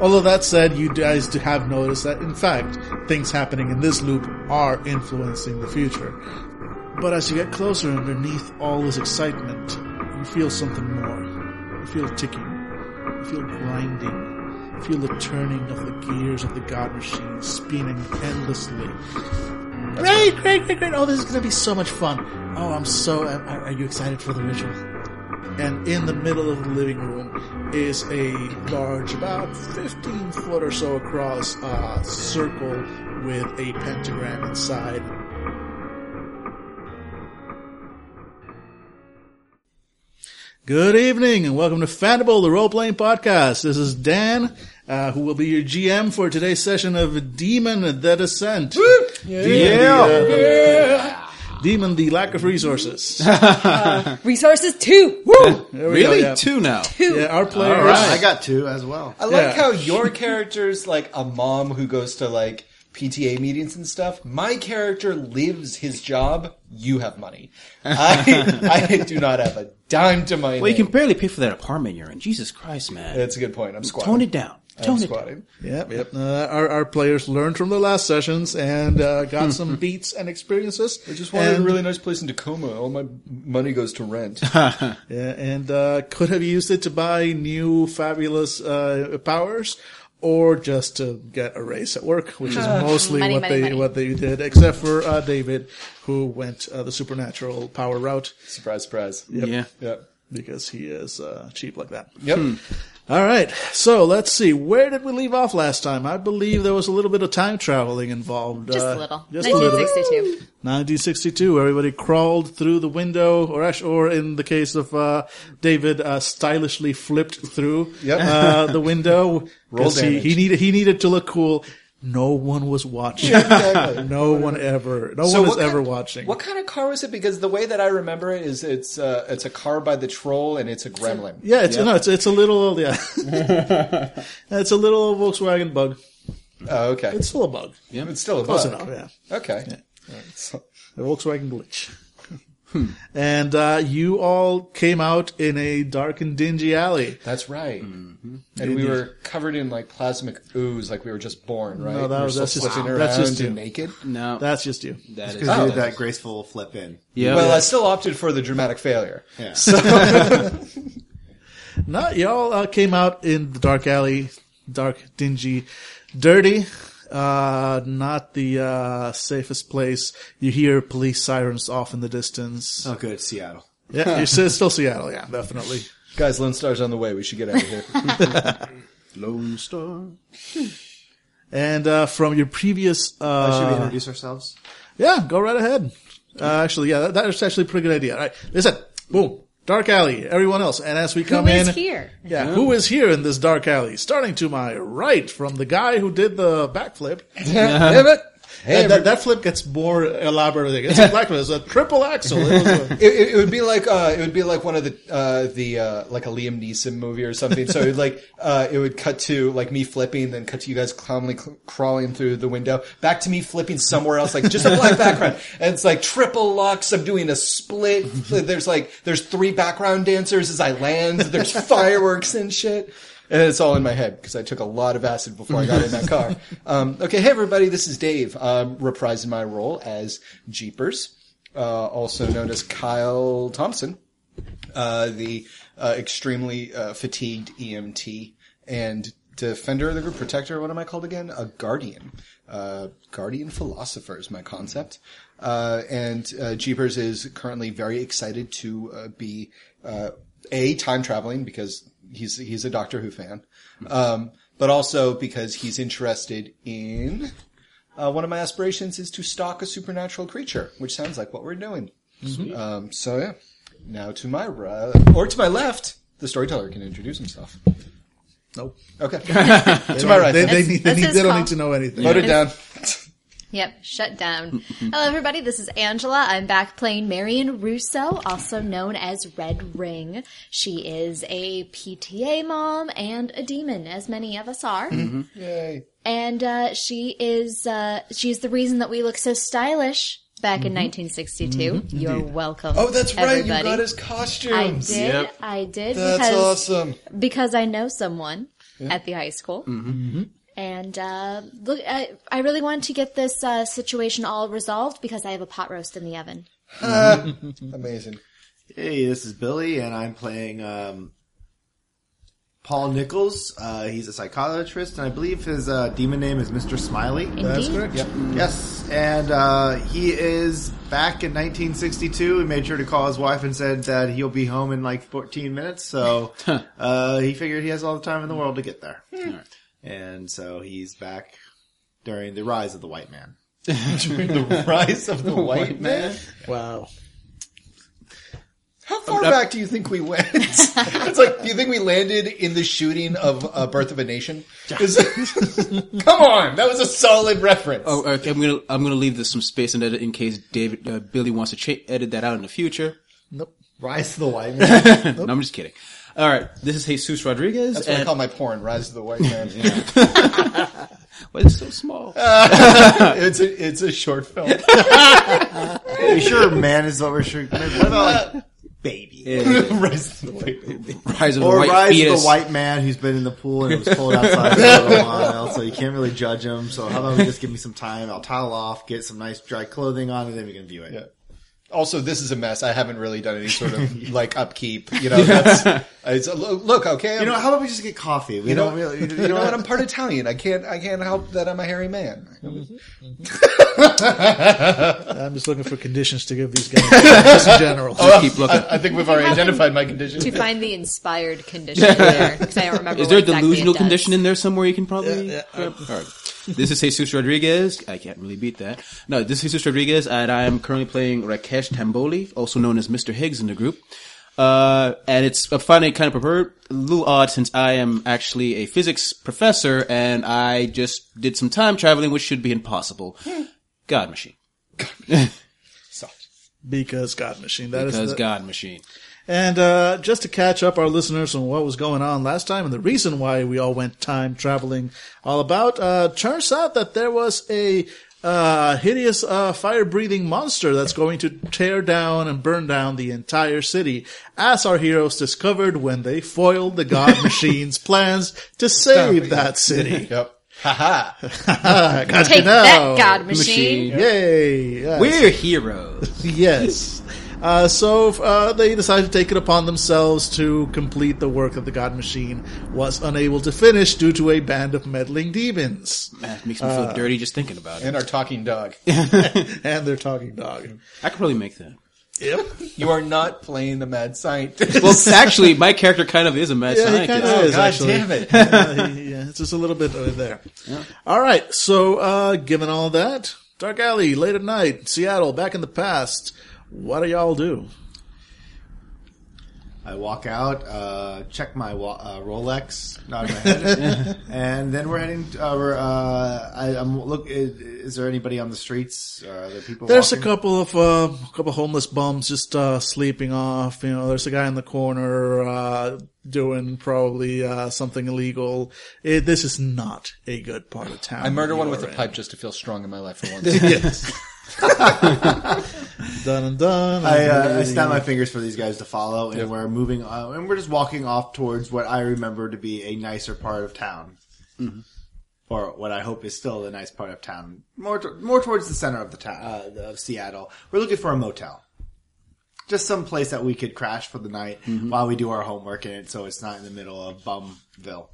Although that said, you guys have noticed that, in fact, things happening in this loop are influencing the future. But as you get closer underneath all this excitement, you feel something more. You feel ticking. You feel grinding. You feel the turning of the gears of the God machine spinning endlessly. Great, great, great, great. Oh, this is going to be so much fun. Oh, I'm so. Are you excited for the ritual? And in the middle of the living room is a large, about 15 foot or so across, uh, circle with a pentagram inside. Good evening and welcome to Fandible, the role playing podcast. This is Dan, uh, who will be your GM for today's session of Demon the Descent. Demon, the, uh, Demon, the lack of resources. Uh, resources two. There we go, Really? yeah. Two now. Two. Yeah, our players. All right. I got two as well. I like Yeah. how your character's like a mom who goes to like PTA meetings and stuff. My character lives his job. You have money. I I do not have a dime to my Well, you can barely pay for that apartment you're in. Jesus Christ, man. That's a good point. I'm squatting. Tone it down. I'm Tone it squatting. Yep, yep. Uh, our, our players learned from the last sessions and uh, got some beats and experiences. I just wanted and, a really nice place in Tacoma. All my money goes to rent. yeah, and uh, could have used it to buy new fabulous uh, powers. Or just to get a raise at work, which is mostly Money, what money, they money. what they did, except for uh, David, who went uh, the supernatural power route surprise, surprise. Yeah. Yep. because he is uh, cheap like that. Yep. All right, so let's see. Where did we leave off last time? I believe there was a little bit of time traveling involved. Just uh, a little. Just a little. 1962. 1962. Everybody crawled through the window, or actually, or in the case of uh, David, uh, stylishly flipped through Yep. uh, the window. Roll 'cause he, he needed he needed to look cool. No one was watching. no one ever. No So one was ever kind- watching. What kind of car was it? Because the way that I remember it is it's uh, it's a car by the troll and it's a gremlin. Yeah, it's no, it's it's a little yeah. it's a little Volkswagen Bug. Oh, okay. It's still a bug. Yeah, it's still a Close bug. enough. Yeah. Okay. Alright, so- The Volkswagen glitch. And uh, you all came out in a dark and dingy alley. That's right. Mm-hmm. And we were covered in like plasmic ooze, like we were just born, right? No, that we was- that's just- flipping that's just you. naked. No. That's just you. that is. Because Oh. you did that graceful flip in. Yeah. well, I still opted for the dramatic failure. Yeah. No, y'all uh, came out in the dark alley, dark, dingy, dirty. Uh, not the uh, safest place. You hear police sirens off in the distance. Oh, good. Seattle. Yeah, you're still, still Seattle. Yeah, definitely. Guys, Lone Star's on the way. We should get out of here. Lone Star. And uh, from your previous, Uh, should we introduce ourselves? yeah, go right ahead. Uh, actually, yeah, that, that's actually a pretty good idea. All right, listen, boom, dark alley. Everyone else, and as we Who come in, is here? yeah, who is here in this dark alley? Starting to my right, from the guy who did the backflip. Damn it! Hey, that, that, that flip gets more elaborate. It's a black It's a triple axel. It a- it, it, it would be like uh, it would be like one of the uh, the uh, like a Liam Neeson movie or something. So it would like uh, it would cut to like me flipping, then cut to you guys calmly cl- crawling through the window, back to me flipping somewhere else, like just a black background, and it's like triple locks. I'm doing a split. There's like there's three background dancers as I land. There's fireworks and shit. And it's all in my head because I took a lot of acid before I got in that car. Um, okay, hey everybody, this is Dave, um, reprising my role as Jeepers uh, also known as Kyle Thompson, uh, the uh, extremely uh, fatigued EMT and defender of the group, protector. What am I called again? A guardian. Uh, guardian philosopher is my concept. Uh, and uh, Jeepers is currently very excited to uh, be uh, a time traveling because he's he's a Doctor Who fan, um, but also because he's interested in uh, one of my aspirations is to stalk a supernatural creature, which sounds like what we're doing. Um, so yeah. Now to my right, or to my left, the storyteller can introduce himself. nope. Okay. to my right. They, then. they, need, they, That's need, his they don't call. need to know anything. Vote it down. Yep, shut down. Hello, everybody. This is Angela. I'm back playing Marion Russo, also known as Red Ring. She is a PTA mom and a demon, as many of us are. Mm-hmm. Yay. And uh, she is uh, she's the reason that we look so stylish back in mm-hmm. 1962. Mm-hmm. You're welcome. Oh, that's right. everybody. You got his I did. Yep. I did That's because awesome. because I know someone at the high school. And uh, look, I, I really wanted to get this uh, situation all resolved because I have a pot roast in the oven. Amazing. Hey, this is Billy, and I'm playing um, Paul Nichols. Uh, he's a psychiatrist, and I believe his uh, demon name is Mr. Smiley. That's Indeed. correct. Yep. Yes, and uh, he is back in 1962. He made sure to call his wife and said that he'll be home in like 14 minutes. So uh, he figured he has all the time in the world to get there, and so he's back during the rise of the white man. During the rise of the white man. Wow. How far back do you think we went? it's like, do you think we landed in the shooting of uh, Birth of a Nation? Come on, that was a solid reference. Oh, okay, I'm gonna I'm gonna leave this some space and edit in case David uh, Billy wants to cha- edit that out in the future. Nope. Rise of the white man. No, I'm just kidding. All right, this is Jesus Rodriguez. That's what I and call my porn, Rise of the White Man. Why is it so small? it's a it's a short film. Are you sure man is what we're sure? What about like baby? Rise of the White Man. Rise of the Or White rise Fetus. of the white man who's been in the pool and it was cold outside for a little while, so you can't really judge him. So how about we just give me some time? I'll towel off, get some nice dry clothing on, and then we can view it. Yeah. Also, this is a mess. I haven't really done any sort of like upkeep. You know, that's, it's, look, okay. You know, how about we just get coffee? We You know, don't really. You, you know what? I'm part Italian. I can't. I can't help that I'm a hairy man. Mm-hmm. I'm just looking for conditions to give these guys just in general. Just keep looking. I think we've already identified my condition. To find the inspired condition there, because I don't remember. Is there a what exactly delusional it condition in there somewhere you can probably? Yeah, grab? All right. This is Jesus Rodriguez. I can't really beat that. No, this is Jesus Rodriguez, and I am currently playing Rakesh Tamboli, also known as Mr. Higgs in the group. Uh, and it's a funny kind of prepared, a little odd since I am actually a physics professor and I just did some time traveling, which should be impossible. God machine. Because God Machine. That is Because the, God machine. And uh, just to catch up our listeners on what was going on last time and the reason why we all went time traveling all about, uh, turns out that there was a uh, hideous uh, fire-breathing monster that's going to tear down and burn down the entire city, as our heroes discovered when they foiled the God Machine's plans to save that city. Yep. Haha. I got Take that, God machine. Machine. Yay! yes. We're heroes. Yes. Uh, so uh, they decided to take it upon themselves to complete the work that the God Machine was unable to finish due to a band of meddling demons Man, it makes me feel dirty just thinking about it. And our talking dog. and their talking dog. I could probably make that. Yep. You are not playing the mad scientist. Well, actually, my character kind of is a mad Yeah, he scientist. kind of is God actually. damn it. Uh, he- yeah, it's just a little bit over there. All right. So, uh, given all that, Dark Alley, late at night, Seattle, back in the past. What do y'all do? I walk out, uh, check my wa- uh, Rolex, nod my head, and then we're heading. Uh, we're, uh, I, I'm look. Is, is there anybody on the streets? Uh, are there people? There's a couple of uh, couple homeless bums just uh, sleeping off. You know, there's a guy in the corner uh, doing probably uh, something illegal. It, this is not a good part of town. I murder one with You're a pipe just to feel strong in my life for once. yes. Done and done. I, uh, I snap my fingers for these guys to follow, and we're moving, uh, and we're just walking off towards what I remember to be a nicer part of town, or what I hope is still a nice part of town, more to- more towards the center of the town uh, of Seattle. We're looking for a motel, just some place that we could crash for the night while we do our homework in it, so it's not in the middle of Bumville.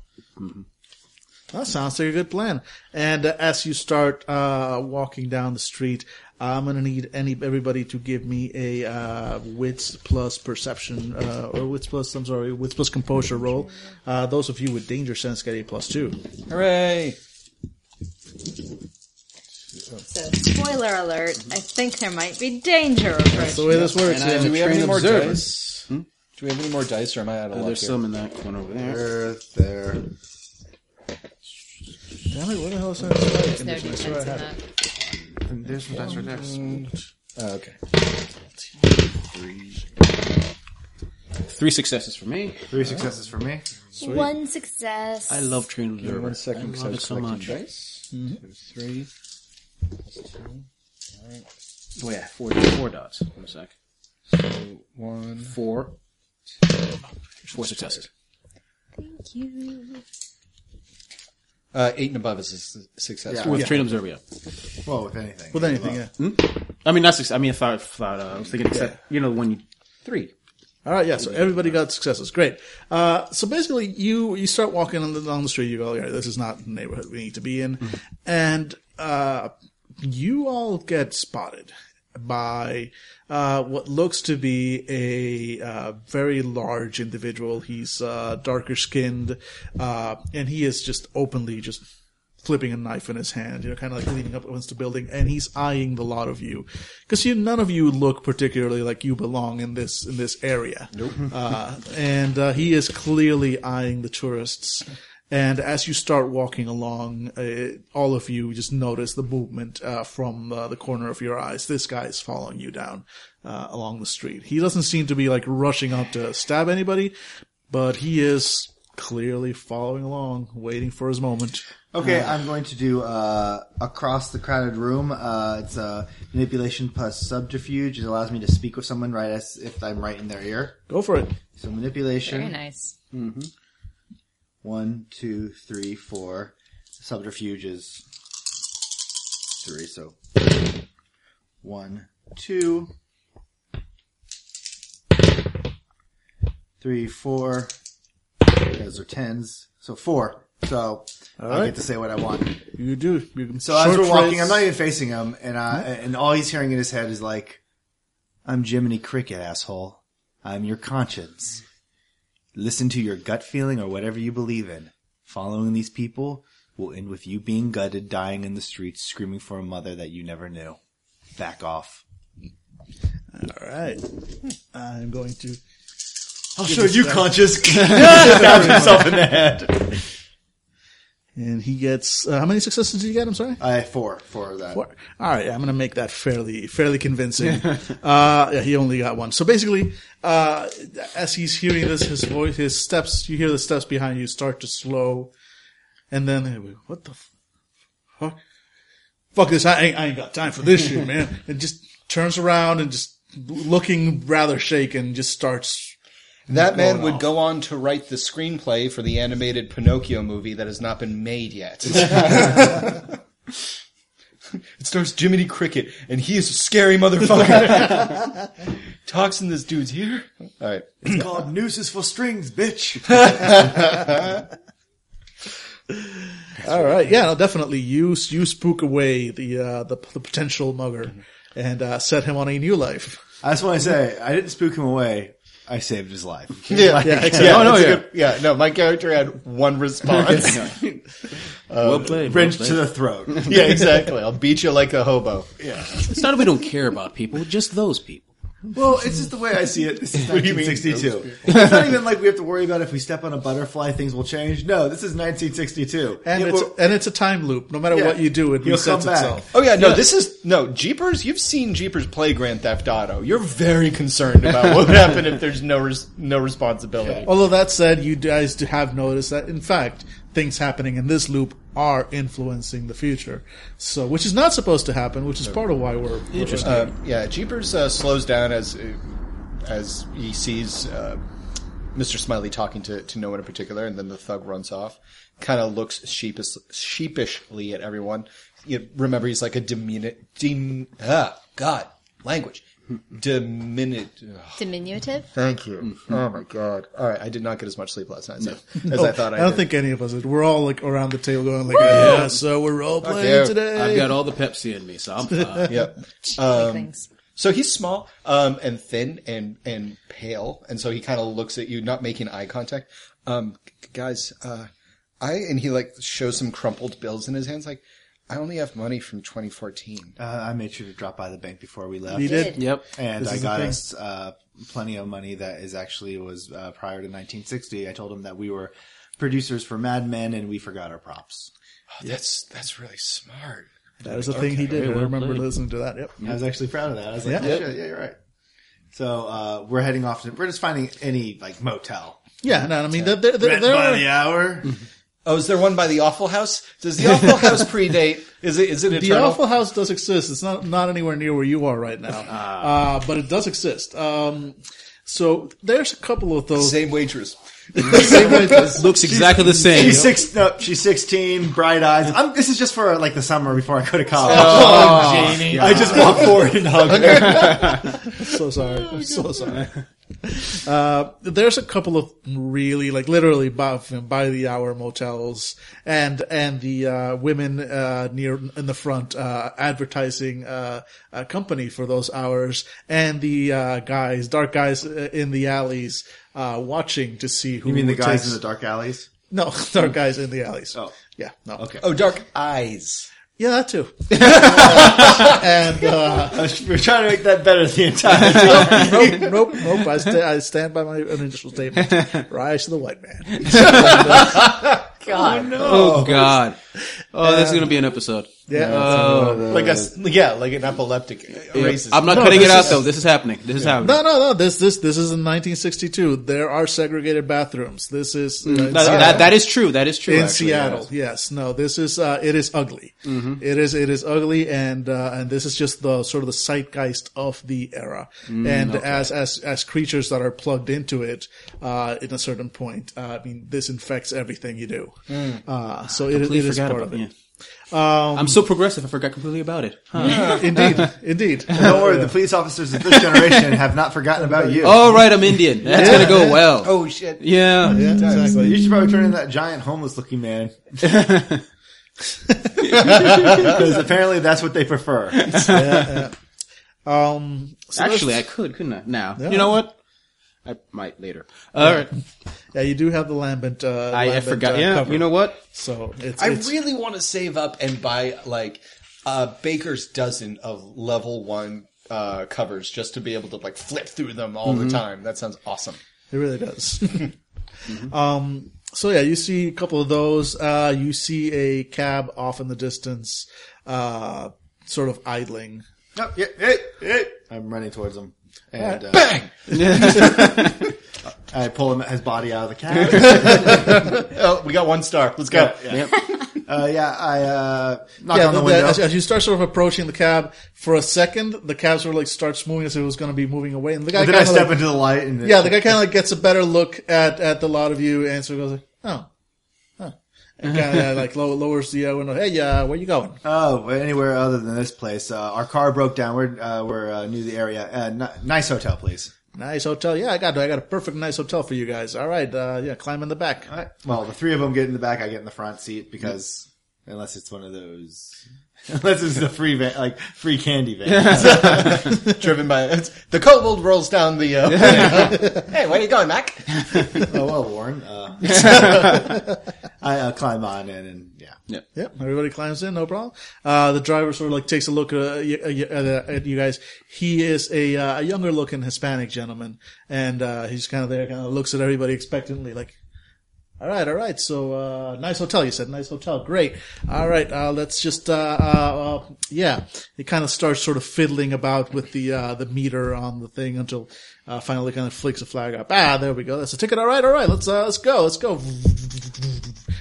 That sounds like a good plan. And uh, as you start uh, walking down the street, I'm gonna need any everybody to give me a uh, wits plus perception uh, or wits plus I'm sorry wits plus composure roll. Uh, those of you with danger sense get a plus two. Hooray! So, spoiler alert, I think there might be danger. That's the way this works. And I yeah. Do we have any more observer. dice? Do we have any more dice, or am I out of luck There's here? some in that corner over there. There, there. Damn it! What the hell is that? There's no condition. I swear I defense in that. And there's some dice right there. Oh, okay. Three successes for me. Three successes for me. One success. I love trained Give me observer. one second, I because love it was so collecting much. dice. Mm-hmm. Two, three. Oh yeah, four, four dots. One sec. So one. Four. Four successes. Thank you. Uh, eight and above is a su- success. Yeah. With train observer, yeah. Well, with anything. With anything, yeah. I mean, not six. I mean, I thought, thought uh, I was thinking, except you know, when you Three. All right, yeah. So everybody got successes. Great. Uh, so basically, you you start walking on the, on the street. You go, "Okay, this is not the neighborhood we need to be in," and uh, you all get spotted by uh, what looks to be a uh, very large individual. He's uh, darker skinned, uh, and he is just openly just flipping a knife in his hand, you know, kind of like leaning up against the building, and he's eyeing the lot of you because you none of you look particularly like you belong in this in this area. Nope. Uh, and uh, he is clearly eyeing the tourists. And as you start walking along, uh, all of you just notice the movement uh, from uh, the corner of your eyes. This guy is following you down uh, along the street. He doesn't seem to be like rushing up to stab anybody, but he is clearly following along, waiting for his moment. Okay, I'm going to do uh, across the crowded room. Uh, it's a manipulation plus subterfuge. It allows me to speak with someone right as if I'm right in their ear. Go for it. So manipulation. Very nice. One, two, three, four. Subterfuge is three. So one, two, three, four. Those are tens. So four. So I right. get to say what I want. You do. You can So as we're walking, I'm not even facing him, and I, and all he's hearing in his head is like, "I'm Jiminy Cricket, asshole. I'm your conscience. Listen to your gut feeling or whatever you believe in. Following these people will end with you being gutted, dying in the streets, screaming for a mother that you never knew. Back off. All right. I'm going to. I'll show you, conscious. Stabs himself in the head. And he gets uh, how many successes did you get? I'm sorry. I four for that. Four. All right, I'm going to make that fairly fairly convincing. uh, yeah, he only got one. So basically, uh, as he's hearing this, his voice, his steps, you hear the steps behind you start to slow, and then what the fuck? Fuck this! I ain't, I ain't got time for this shit, man. And just turns around and just looking rather shaken, just starts. That man would off. go on to write the screenplay for the animated Pinocchio movie that has not been made yet. it stars Jiminy Cricket, and he is a scary motherfucker. Talks in this dude's ear. All right. It's called nooses for strings, bitch. All right, yeah, no, definitely. You you spook away the uh, the, the potential mugger and uh, set him on a new life. I just want to say, I didn't spook him away. I saved his life. Yeah, Yeah, exactly. Yeah, Oh, no, yeah. good- yeah. No, my character had one response. Uh, well played. well Wrench played. to the throat. yeah, exactly. I'll beat you like a hobo. Yeah, it's not that we don't care about people, just those people. Well, it's just the way I see it. This is do you mean, 1962. It's not even like we have to worry about if we step on a butterfly, things will change. No, this is 1962. And It it's will- and it's a time loop. No matter Yeah. what you do, it resets come back. itself. Oh yeah, no, this is no Jeepers. You've seen Jeepers play Grand Theft Auto. You're very concerned about what would happen if there's no res- no responsibility. Although that said, you guys do have noticed that in fact things happening in this loop are influencing the future. So, which is not supposed to happen, which is part of why we're interested. Uh, yeah, Jeepers uh, slows down as uh, as he sees uh, Mr. Smiley talking to, to no one in particular, and then the thug runs off. Kind of looks sheepish, sheepishly at everyone. You remember, he's like a diminu- dim, ah, God, language. Diminute. Diminutive. Thank you. Oh my God. All right, I did not get as much sleep last night as, as I thought I, I don't did. think any of us. did. We're all like around the table going like, "Yeah, so we're role yeah. playing today." I've got all the Pepsi in me, so I'm fine. Yep. Like things. So he's small, um, and thin and, and pale. And so he kind of looks at you, not making eye contact. Um, guys, uh, I, and he like shows some crumpled bills in his hands, like, I only have money from 2014. uh, I made sure to drop by the bank before we left. He did. Did. Yep. And This I is the got thing. us uh, plenty of money that is actually was uh, prior to 1960. I told him that we were producers for Mad Men and we forgot our props. Oh, that's, that's really smart. That is the thing he did. I remember played. listening to that. Yep. I was actually proud of that. I was like, Yeah. yeah, shit, yeah, you're right. So uh, we're heading off. To, we're just finding any like motel. Yeah. No, I mean, there, there, there, Rent there by are, the hour. Oh, is there one by the Awful House? Does the Awful House predate? Is it, is it eternal? the eternal? Awful House does exist. It's not not anywhere near where you are right now, uh, but it does exist. Um, so there's a couple of those. Same waitress. Same height as- Looks exactly the same. She's six. No, she's sixteen. Bright eyes. I'm, this is just for like the summer before I go to college. Oh, Janie. I just walk forward and hug her. so sorry. I'm so sorry. Uh, there's a couple of really, like, literally by, by the hour motels and, and the, uh, women, uh, near, in the front, uh, advertising, uh, a company for those hours and the, uh, guys, dark guys uh, in the alleys, uh, watching to see who You mean the guys takes- in the dark alleys? No, dark guys in the alleys. Oh. Yeah, no. Okay. Oh, dark eyes. Yeah, that too. and, uh, We're trying to make that better the entire time. nope, nope, nope. I, sta- I stand by my initial statement. Rise to the white man. God, Oh God! Oh, this is gonna be an episode. Yeah. Like a, s- yeah, like an epileptic racist. I'm not No, cutting it this out is- though. This is happening. This is happening. no, no, no. This, this, this is in 1962. There are segregated bathrooms. This is uh, in, No, that, that is true. That is true. in actually, Seattle. yes. Yes. No. This is. Uh, it is ugly. It is. It is ugly, and uh, and this is just the sort of the zeitgeist of the era. and as as as creatures that are plugged into it, uh, in a certain point, uh, I mean, this infects everything you do. Uh, so it, it Completely is forgot part about of it. it. Yeah. I'm so progressive. I forgot completely about it. Huh. indeed, indeed. Don't worry, the police officers of this generation have not forgotten about you. Oh right, I'm Indian. That's gonna go well. oh shit. Yeah. Yeah, exactly. You should probably turn in that giant homeless looking man. Because apparently that's what they prefer. Um, so Actually, I could, couldn't I? Now, Yeah. you know what? I might later. All right. yeah, you do have the Lambent. Uh, I, I Lambent, forgot. uh, yeah. cover. You know what? So it's, I it's really want to save up and buy like a baker's dozen of level one uh, covers just to be able to like flip through them all the time. That sounds awesome. it really does. Um. So yeah, you see a couple of those. Uh, you see a cab off in the distance, uh, sort of idling. Oh, yeah, hey, hey. I'm running towards him. And, uh, Bang! I pull him, his body out of the cab. Oh, we got one star. Let's go. Yeah, yeah. Uh, yeah, I, uh, knock yeah, on the the- window. as, as you start sort of approaching the cab, for a second, the cab sort of like starts moving as if it was going to be moving away, and the guy then I kind of step like, into the light and yeah, the guy kind of like gets a better look at at the lot of you, and so goes like, oh, huh, and kind of like low, lowers the uh, window. Hey, uh, where you going? Oh, anywhere other than this place. Uh, our car broke down. We're, uh, we're, uh, new to the area. Uh, n- nice hotel, please. Nice hotel. Yeah, I got I got a perfect nice hotel for you guys. All right, uh, yeah, climb in the back. All right. Well, the three of them get in the back. I get in the front seat because unless it's one of those, unless it's the free van, like free candy van. Driven by it's, the kobold rolls down the. Uh, hey, where you going, Mac? oh well, Warren. Uh, I uh, climb on in and yeah. Yep, everybody climbs in, no problem. Uh, the driver sort of like takes a look at, uh, uh, at, at you guys. He is a, uh, a younger looking Hispanic gentleman, and uh, he's kind of there, kind of looks at everybody expectantly, like, "All right, all right. So, uh, nice hotel." You said, "Nice hotel, great." All right, uh, let's just, uh, uh, uh, yeah. He kind of starts sort of fiddling about with the uh, the meter on the thing until uh, finally kind of flicks a flag up. Ah, there we go. That's a ticket. All right, all right. Let's uh, let's go. Let's go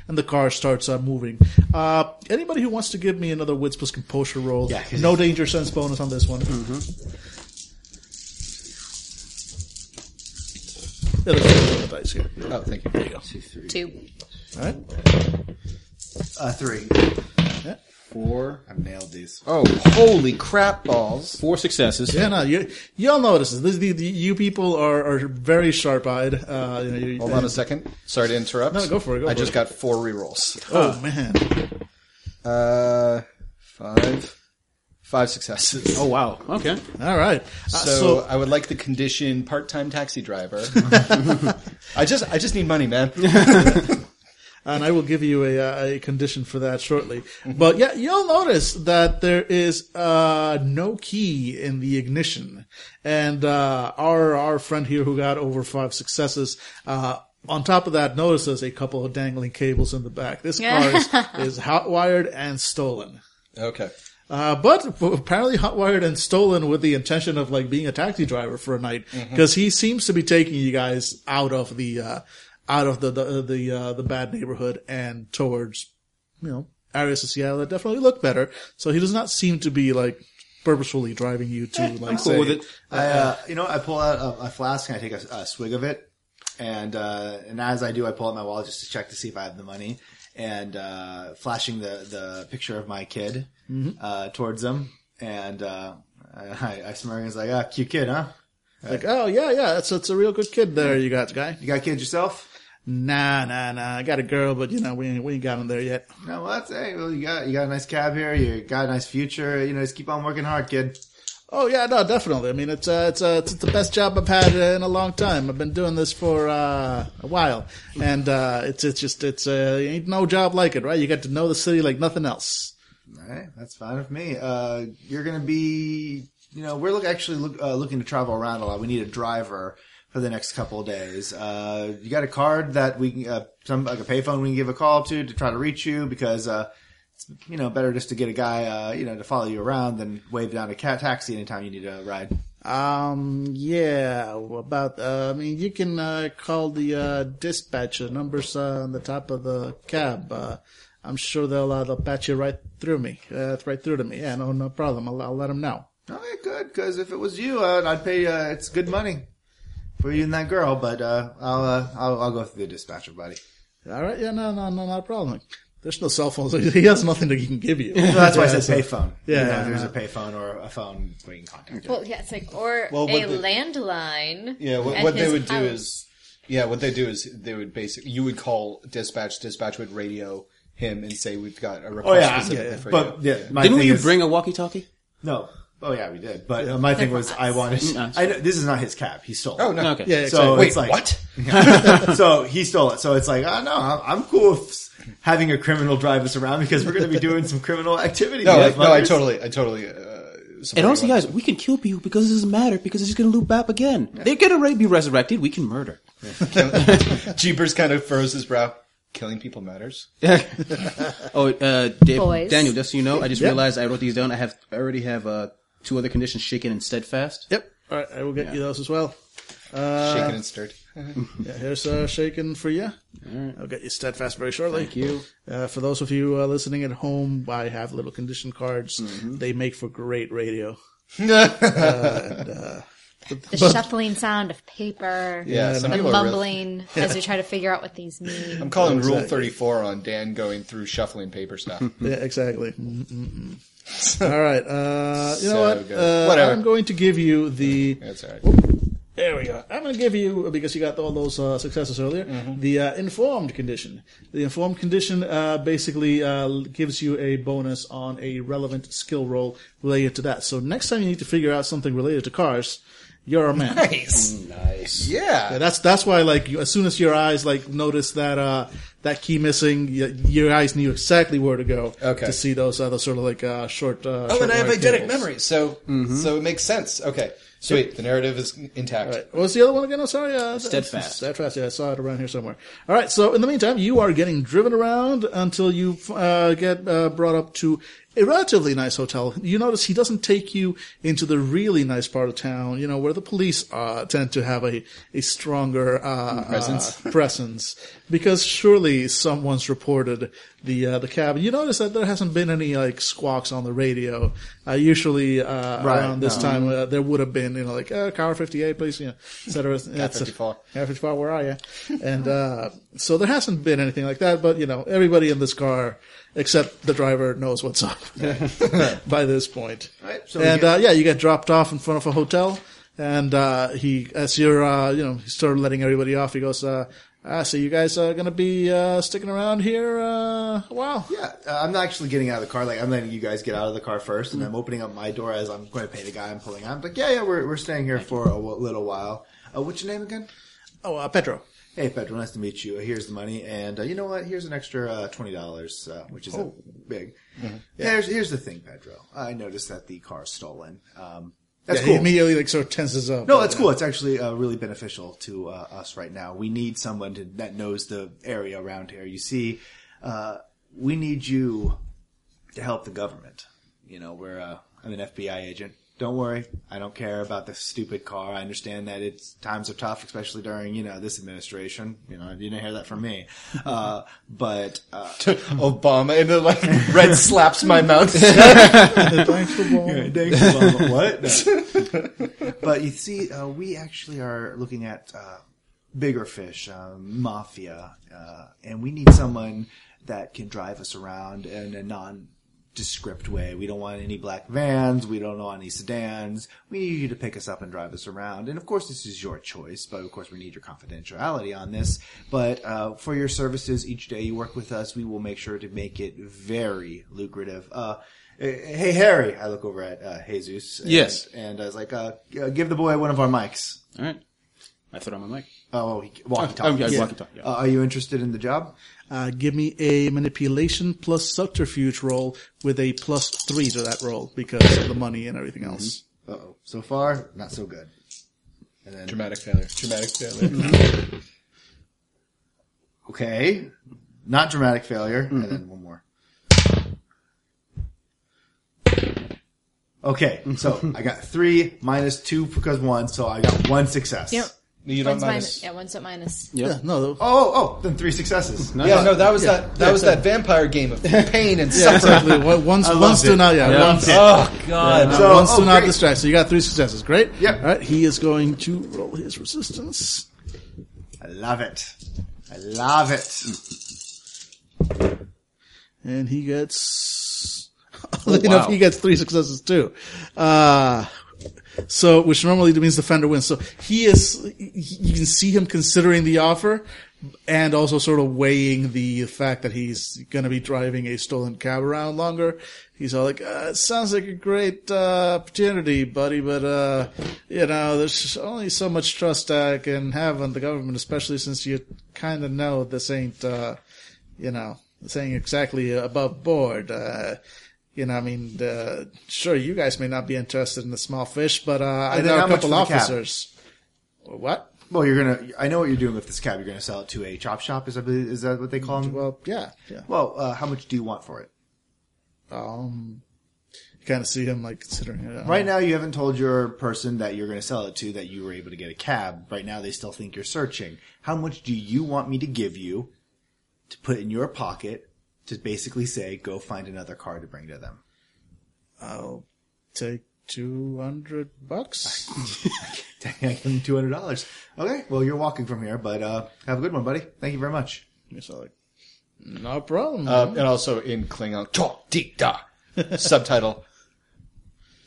and the car starts uh, moving. Uh, anybody who wants to give me another wits plus composure roll? Yeah, no danger sense bonus on this one. Yeah, there's a couple of dice here. Oh, thank you. There you go. Two. All right. Uh, three. Four. I've nailed these. Oh, holy crap balls! Four successes. Yeah, no, you y'all notice this. The, the, you people are, are very sharp eyed. Uh, you know, you, Hold on a second. Sorry to interrupt. No, go for it, go I for just it. got four rerolls. Oh man. Uh, five, five successes. Oh wow. Okay. All right. Uh, So, so I would like the condition part-time taxi driver. I just I just need money, man. and I will give you a, uh, a condition for that shortly. But yeah, you'll notice that there is uh, no key in the ignition, and uh, our our friend here who got over five successes. Uh, on top of that, notices a couple of dangling cables in the back. This car is, is hot wired and stolen. Okay. Uh, but apparently hotwired and stolen with the intention of like being a taxi driver for a night. Because he seems to be taking you guys out of the uh, out of the the the, uh, the bad neighborhood and towards you know areas of Seattle that definitely look better. So he does not seem to be like purposefully driving you to like I'm say cool with it. I, uh, you know, I pull out a, a flask and I take a, a swig of it, and uh, and as I do, I pull out my wallet just to check to see if I have the money, and uh, flashing the the picture of my kid uh, towards him, and uh, I, I smirk and was like, "Ah, cute kid, huh? Like, oh yeah, yeah, that's it's a real good kid there you got, guy. You got kids yourself?" Nah, nah, nah. I got a girl, but you know we ain't, we ain't got him there yet. No, well, that's hey, well, you got you got a nice cab here. You got a nice future. You know, just keep on working hard, kid. Oh yeah, no, definitely. I mean, it's uh, it's uh, it's the best job I've had in a long time. I've been doing this for uh, a while, and uh, it's it's just it's uh, ain't no job like it, right? You get to know the city like nothing else. All right, that's fine with me. Uh, you're gonna be, you know, we're look, actually look, uh, looking to travel around a lot. We need a driver for the next couple of days. Uh, you got a card that we, can, uh, some like a payphone we can give a call to to try to reach you because, uh, it's you know better just to get a guy, uh, you know, to follow you around than wave down a cat taxi anytime you need a ride. Um, yeah, about, uh, I mean, you can, uh, call the, uh, dispatcher numbers, uh, on the top of the cab. Uh, I'm sure they'll, uh, they'll patch you right through me, uh, right through to me. Yeah, no, no problem. I'll, I'll let them know. Okay, good. Because if it was you, uh, I'd pay. Uh, it's good money for you and that girl. But uh, I'll, uh, I'll I'll go through the dispatcher, buddy. All right. Yeah, no, no, no, not a problem. There's no cell phones. He has nothing that he can give you. So that's why I Yeah, said so- payphone. Yeah, You know, yeah, there's yeah. a payphone or a phone where you can contact. them. Well, yeah, it's like or Well, a the- landline. Yeah, what, at what they his would do house. is, yeah, what they do is they would basically, you would call dispatch, dispatch would radio him and say we've got a Oh request yeah, specifically yeah, for but you. yeah, my Didn't thing you is- bring a walkie-talkie? No. Oh yeah, we did. But uh, my thing was, I wanted. Mm, I this is not his cab. He stole. Oh it. no, Okay. Yeah, So exactly. it's like what? so he stole it. So it's like, oh no, I'm I'm cool with having a criminal drive us around because we're going to be doing some criminal activity. No, I, no, I totally, I totally. Uh, And also, you on guys, we can kill people because it doesn't matter because it's just going to loop back again. They're going to be resurrected. We can murder. that. Jeepers kind of furrows his brow. Killing people matters. oh, uh, Dave, Boys. Daniel, just so you know, I just Yep. realized I wrote these down. I have I already have uh, two other conditions: shaken and steadfast. Yep. All right. I will get you those as well. Shaken and stirred. Yeah, here's uh, shaken for you. All right, I'll get you steadfast very shortly. Thank you. Uh, for those of you uh, listening at home, I have little condition cards. Mm-hmm. They make for great radio. the shuffling sound of paper. Yeah, some The people are really, mumbling as we try to figure out what these mean. I'm calling Rule Exactly. 34 on Dan going through shuffling paper stuff. Yeah, exactly. Mm-mm-mm. All right. Uh, you know So what? good. Uh, Whatever. I'm going to give you the. That's all right. There we go. I'm going to give you because you got all those uh, successes earlier. Mm-hmm. The uh, informed condition. The informed condition uh, basically uh, gives you a bonus on a relevant skill roll related to that. So next time you need to figure out something related to cars, you're a man. Nice. Nice. Yeah. Yeah, that's that's why like you, as soon as your eyes like notice that uh that key missing, y- your eyes knew exactly where to go Okay. to see those other sort of like uh short. Uh, Oh, short and I have wire eidetic cables. memory, so so it makes sense. Okay, sweet. The narrative is intact. All right. What was the other one again? I'm sorry. Uh, Steadfast. Steadfast. Yeah, I saw it around here somewhere. All right. So in the meantime, you are getting driven around until you uh, get uh, brought up to a relatively nice hotel. You notice he doesn't take you into the really nice part of town, you know, where the police uh, tend to have a a stronger uh, Presence. uh, presence, because surely someone's reported the uh, the cab. You notice that there hasn't been any like squawks on the radio. Uh, usually uh, Right, around this no. time uh, there would have been, you know, like uh, car fifty eight, please, you know, et cetera. That's- 54. Car fifty four, where are you? And uh, so there hasn't been anything like that. But you know, everybody in this car except the driver knows what's up by this point. Right, so and get- uh, yeah, you get dropped off in front of a hotel, and uh, he, as you're, uh, you know, he's sort of letting everybody off. He goes, uh, "Ah, so you guys are gonna be uh, sticking around here uh, a while?" Yeah, uh, I'm not actually getting out of the car. Like I'm letting you guys get out of the car first, and I'm opening up my door as I'm going to pay the guy I'm pulling out. I'm like, yeah, yeah, we're we're staying here for a w- little while. Uh, what's your name again? Oh, uh, Pedro. Hey, Pedro, nice to meet you. Here's the money, and uh, you know what? Here's an extra uh, twenty dollars, uh, which is Oh. big. Mm-hmm. Here's here's the thing, Pedro. I noticed that the car's stolen. Um, that's yeah, cool. He immediately like sort of tenses up. No, that's cool. It's actually uh, really beneficial to uh, us right now. We need someone to, that knows the area around here. You see, uh, we need you to help the government. You know, we're uh, I'm an FBI agent. Don't worry, I don't care about the stupid car. I understand that it's times are tough, especially during you know this administration. You know, you didn't hear that from me. Uh, but uh, Obama and then like red slaps my mouth. Thanks for balling. Thanks, Obama. what? No. but you see, uh, we actually are looking at uh, bigger fish, um, mafia, uh, and we need someone that can drive us around in a nondescript way. We don't want any black vans. We don't want any sedans. We need you to pick us up and drive us around. And of course, this is your choice, but of course, we need your confidentiality on this. But uh, for your services each day you work with us, we will make sure to make it very lucrative. Uh, Hey Harry, I look over at uh, Jesus. And, Yes. and I was like, uh, "Give the boy one of our mics." All right. I throw on my mic. Oh, he, walkie Oh, yeah, talkie. walkie-talkie, yeah. Uh, are you interested in the job? Uh, give me a manipulation plus subterfuge roll with a plus three to that roll because of the money and everything else. Uh oh. So far, not so good. And then, Dramatic failure. Dramatic failure. okay, not dramatic failure, and then one more. Okay, so I got three minus two because one, so I got one success. Yep. You don't One's minus. minus. Yeah, one's at minus. Yeah, no, Oh, oh, oh, then three successes. Yeah, no, that was that. That was that vampire game of pain and suffering. exactly. One- Once, I once loved do it. not, yeah, I once, loved it. Oh God! So- once do oh, not great. distract. So you got three successes. Great. Yep. All right. He is going to roll his resistance, I love it. I love it. and he gets. Oddly wow. enough, he gets three successes too. Uh, so, which normally means the defender wins. So he is. You can see him considering the offer, and also sort of weighing the fact that he's going to be driving a stolen cab around longer. He's all like, uh, "It sounds like a great uh, opportunity, buddy, but uh, you know, there's only so much trust I can have on the government, especially since you kind of know this ain't, uh, you know, ain't exactly above board." Uh, you know, I mean, uh, sure, you guys may not be interested in the small fish, but uh, I know a couple officers. What? Well, you're gonna. I know what you're doing with this cab. You're gonna sell it to a chop shop. Is that is that what they call them? Well, yeah, yeah. Well, uh, how much do you want for it? Um, you kind of see him like considering it. Right now, you haven't told your person that you're going to sell it to that you were able to get a cab. Right now, they still think you're searching. How much do you want me to give you to put in your pocket to basically say, go find another car to bring to them? I'll take two hundred bucks. I give them two hundred dollars. Okay, well, you're walking from here, but uh, have a good one, buddy. Thank you very much. He's all like, no problem. Um, and also in Klingon, "Talk, di, da." subtitle.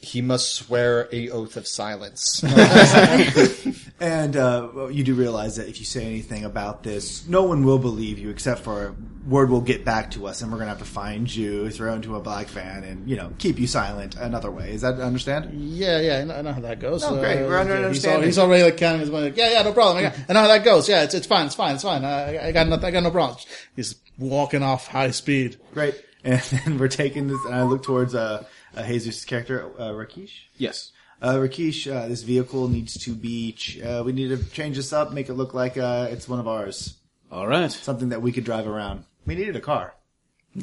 He must swear a oath of silence. And uh, you do realize that if you say anything about this, no one will believe you, except for word will get back to us, and we're going to have to find you, throw into a black van, and you know keep you silent another way. Is that understand? yeah, yeah, I know, I know how that goes. Oh, great. We're under yeah, he's, understanding. he's already like counting his money. Like, yeah, yeah, no problem. I, got, I know how that goes. Yeah, it's it's fine, it's fine, it's fine. I, I got nothing. I got no problems. He's walking off high speed. Great. And then we're taking this, and I look towards uh, uh, Jesus' character, uh, Rakesh. Yes. Uh, Rakesh, uh, this vehicle needs to be. Ch- uh, we need to change this up, make it look like uh, it's one of ours, All right. something that we could drive around. We needed a car.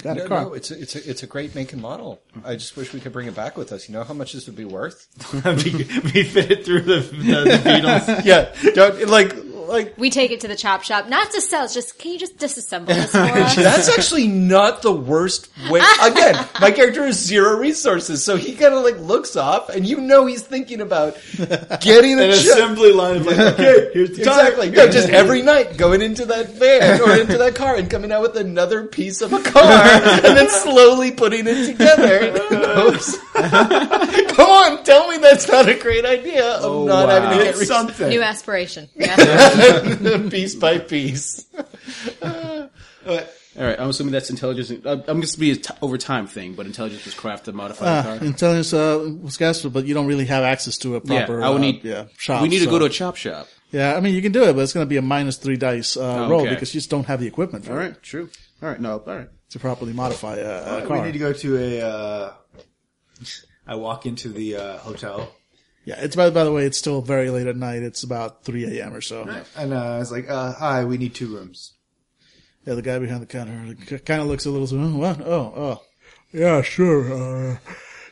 Got a no, car. no, it's a, it's a, it's a great make and model. I just wish we could bring it back with us. You know how much this would be worth? we, we fit it through the, the, the Beatles. yeah, don't, like like We take it to the chop shop, not to sell. it's Just can you just disassemble this for us? That's actually not the worst way. Again, my character has zero resources, so he kind of like looks off, and you know he's thinking about getting a An ch- assembly line of like, okay, here's the tire. Exactly. No, just every night going into that van or into that car and coming out with another piece of a car and then slowly putting it together. Oops. Come on, tell me that's not a great idea of not wow. having to get re- something. New aspiration. New aspiration. piece by piece. All right. I'm assuming that's intelligence. Uh, I'm going to be a t- over time thing, but intelligence was crafted to modify Uh, the car. intelligence uh, was gasped, but you don't really have access to a proper. yeah, I would uh, need. yeah, shop. we need to go to a chop shop. Yeah, I mean you can do it, but it's going to be a minus three dice uh, Oh, roll okay. because you just don't have the equipment for All it. True. All right. No. All right. to properly modify a, a we car. need to go to a. Uh, I walk into the uh, hotel, Yeah, it's by by the way, it's still very late at night. It's about three a.m. or so. and uh, I was like, uh, "Hi, we need two rooms." Yeah, the guy behind the counter kind of looks a little. Oh, what? Oh, oh, yeah, sure. Uh,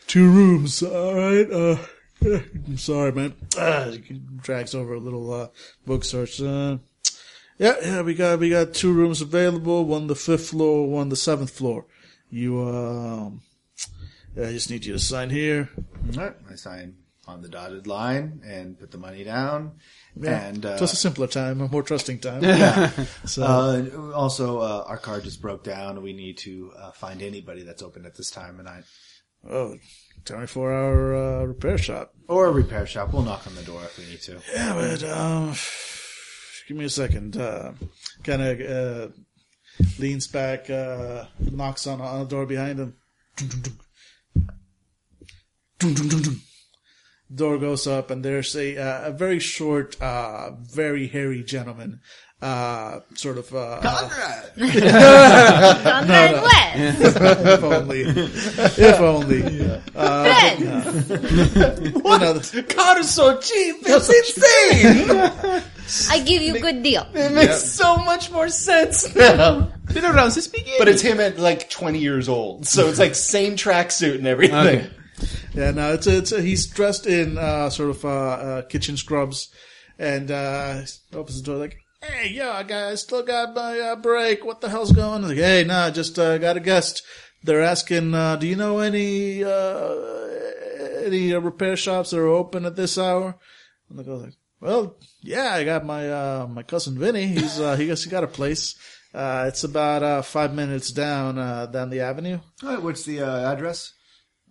two rooms. All right. Uh, I'm sorry, man. He drags over a little uh, book search. Uh, yeah, yeah, we got we got two rooms available. One the fifth floor, one the seventh floor. You um, I just need you to sign here. All right, I sign. on the dotted line and put the money down. And uh, it was a simpler time, a more trusting time. Yeah. so uh, also, uh, our car just broke down. We need to uh, find anybody that's open at this time of night. oh, 24 hour uh, repair shop. Or a repair shop. We'll knock on the door if we need to. Yeah, but um, give me a second. Uh, kind of uh, leans back, uh, knocks on on the door behind him. Dun, dun, dun. Door goes up, and there's a uh, a very short, uh, very hairy gentleman. Uh, sort of, uh, Conrad West. if only, if only. Ben. You know, God is so cheap. It's insane. I give you good deal. it makes so much more sense now. Been around since beginning. But it's him at like 20 years old. So it's like same tracksuit and everything. Okay. Yeah, no, it's it's he's dressed in uh, sort of uh, uh, kitchen scrubs, and uh, opens the door like, "Hey, yo, I got I still got my uh, break. What the hell's going?" on? Like, "Hey, nah, just uh, got a guest. They're asking, do you know any any repair shops that are open at this hour?" And the guy's like, "Well, yeah, I got my my cousin Vinny. He's he he got a place." It's about uh, five minutes down uh, down the avenue. All right, what's the address?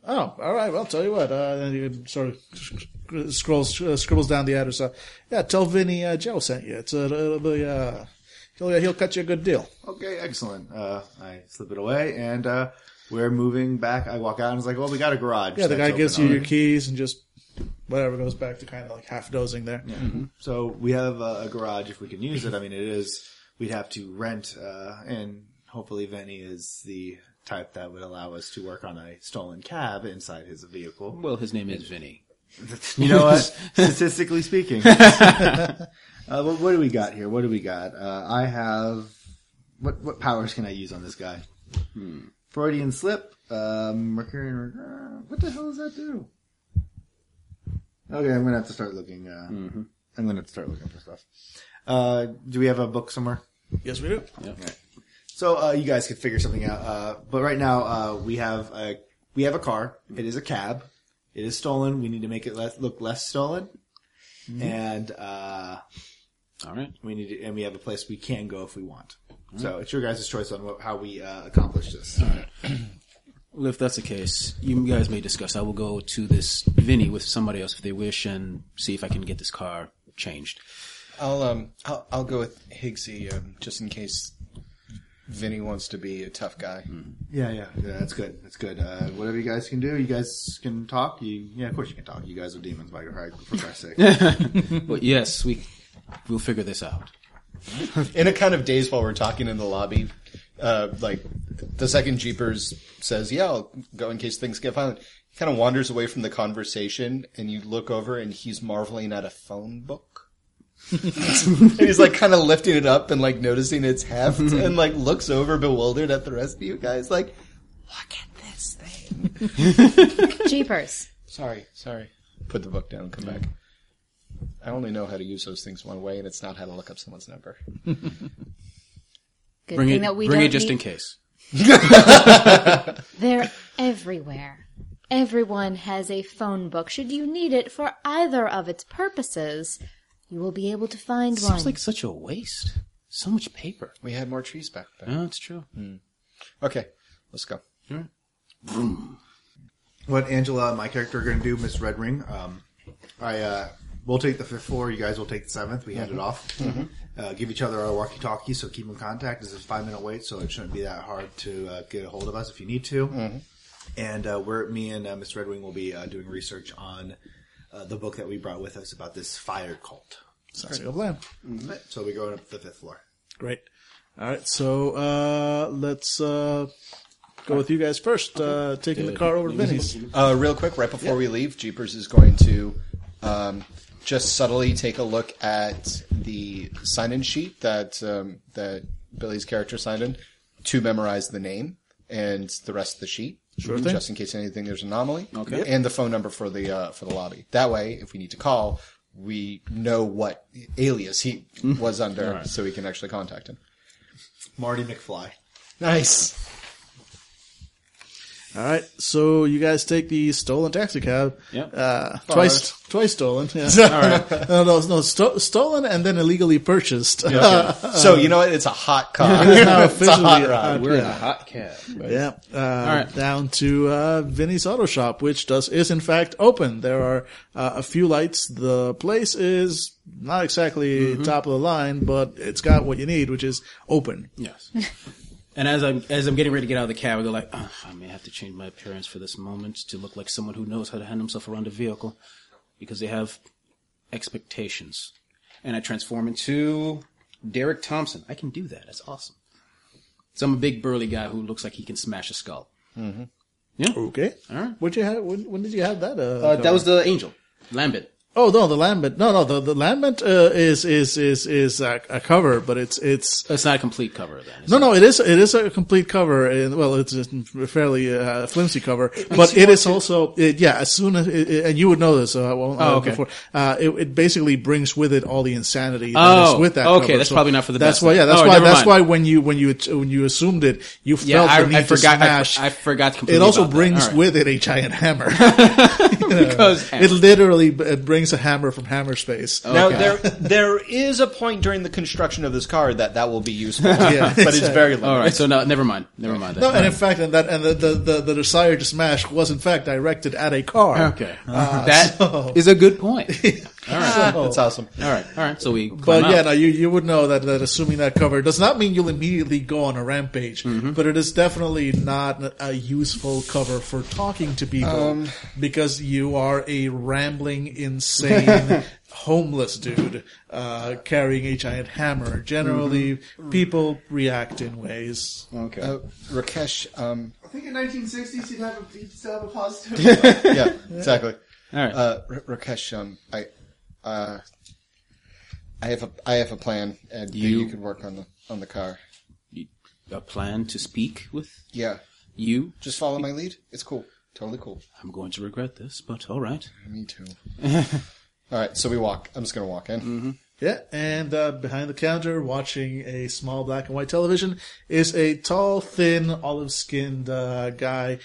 Oh, all right. Well, I'll tell you what. Uh, and he sort of scrolls uh, scribbles down the address. Uh, yeah, tell Vinny uh, Joe sent you. It's a, it'll be uh, he'll he'll cut you a good deal. Okay, excellent. Uh, I slip it away, and uh, we're moving back. I walk out, and it's like, well, we got a garage. Yeah, the guy gives you your already. keys and just whatever goes back to kind of like half dozing there. So we have uh, a garage if we can use it. I mean, it is. We'd have to rent, uh, and hopefully, Vinny is the type that would allow us to work on a stolen cab inside his vehicle. well, his name is Vinny. You know what? Statistically speaking. uh, what, what do we got here? What do we got? Uh, I have. What what powers can I use on this guy? Freudian slip. Um, Mercurian. uh, What the hell does that do? Okay, I'm gonna have to start looking. Uh, I'm gonna have to start looking for stuff. Uh, do we have a book somewhere? Yes, we do. So uh, you guys could figure something out. Uh, but right now uh, we have a we have a car. It is a cab. It is stolen. We need to make it less, look less stolen. And uh, All right. we need to, and we have a place we can go if we want. So it's your guys' choice on what, how we uh, accomplish this. Well, if that's the case, you guys may discuss. I will go to this Vinny with somebody else if they wish and see if I can get this car changed. I'll um I'll, I'll go with Higgsy um, just in case Vinny wants to be a tough guy. Yeah, yeah, yeah. That's good. That's good. Uh, whatever you guys can do, you guys can talk. You, yeah, of course you can talk. You guys are demons, by for Christ's sake. But yes, we we'll figure this out. In a kind of daze while we're talking in the lobby, uh, like the second Jeepers says, "Yeah, I'll go in case things get violent." He kind of wanders away from the conversation, and you look over, and he's marveling at a phone book. And he's like kind of lifting it up and like noticing its heft, and like looks over bewildered at the rest of you guys, like, "Look at this thing." Jeepers. Sorry, sorry. Put the book down and come back. I only know how to use those things one way, and it's not how to look up someone's number. Good Bring thing it, that we bring don't it just need- in case. They're everywhere. Everyone has a phone book. Should you need it for either of its purposes, you will be able to find one. Seems like such a waste. So much paper. We had more trees back then. No, it's true. Okay, let's go. what Angela and my character are going to do, Miss Red Ring. Um, I uh, we'll take the fifth floor. You guys will take the seventh. We hand it off. Uh, give each other our walkie-talkie, so keep in contact. This is a five-minute wait, so it shouldn't be that hard to uh, get a hold of us if you need to. And uh, we're me and uh, Miss Red Wing will be uh, doing research on uh, the book that we brought with us about this fire cult. Sounds like a plan. So we're going up to the fifth floor. Great. All right, so uh, let's uh, go with you guys first. Uh, taking the car over to Vinny's. Uh, real quick, right before we leave, Jeepers is going to um, just subtly take a look at the sign-in sheet that um, that Billy's character signed in to memorize the name and the rest of the sheet. Sure thing. Just in case anything there's an anomaly. Okay. And the phone number for the uh, for the lobby. That way, if we need to call, we know what alias he was under, so we can actually contact him. Marty McFly. Nice. All right, so you guys take the stolen taxi cab. Yep. Uh, twice, twice stolen. Yeah. no, no, no, sto- stolen and then illegally purchased. so you know what? It's a hot car. It's it's a officially hot ride. hot- We're in a hot cab. Right? Yeah, uh, right. down to uh, Vinny's Auto Shop, which does is in fact open. There are uh, a few lights. The place is not exactly Mm-hmm. top of the line, but it's got what you need, which is open. Yes. And as I'm as I'm getting ready to get out of the cab, I go like, oh, I may have to change my appearance for this moment to look like someone who knows how to hand himself around a vehicle, because they have expectations. And I transform into Derek Thompson. I can do that. That's awesome. So I'm a big burly guy who looks like he can smash a skull. Mm-hmm. Yeah. Okay, All right. What you have? When, when did you have that? Uh, Uh, that was the angel, Lambent. Oh no, the lambent. No, no, the the lambent uh, is is is is a, a cover, but it's it's It's not a complete cover then. no, it? no. It is it is a complete cover, and well, it's a fairly uh, flimsy cover, but it is also it, yeah. As soon as it, it- and you would know this, uh, well, uh, Oh, okay. before uh, it, it basically brings with it all the insanity that Oh, is with that. okay, cover. that's probably not for the That's best why, then. yeah, that's Oh, why that's mind. why when you when you when you assumed it, you Yeah, felt I, the need I to forgot. I, smash. I forgot completely. it also about that. brings All right. with it a giant hammer. because it literally b- it brings a hammer from hammer space. Now Okay. there there is a point during the construction of this car that that will be useful, Yeah, but it's very limited. all right. So no, never mind. Never mind that. No, and in fact, and that and the, the, the, the desire to smash was in fact directed at a car. Okay, uh, That is so- a good point. All right, So- That's awesome. all right, all right. So we, But climb yeah, out. no, you you would know that that assuming that cover does not mean you'll immediately go on a rampage, Mm-hmm. but it is definitely not a useful cover for talking to people Um, because you are a rambling, insane, homeless dude uh, carrying a giant hammer. Generally, Mm-hmm. people react in ways. okay. Uh, Rakesh, um, I think in 1960s you'd have a, you'd still have a positive. yeah, exactly. all right. Uh, R- Rakesh, um, I, uh, I have a I have a plan, and you, You- you can work on the on the car. a plan to speak with Yeah, you. just follow my lead. It's cool, totally cool. I'm going to regret this, but all right. Me too. All right, so we walk. I'm just gonna walk in. Yeah, and uh, behind the counter, watching a small black and white television, is a tall, thin, olive-skinned uh, guy,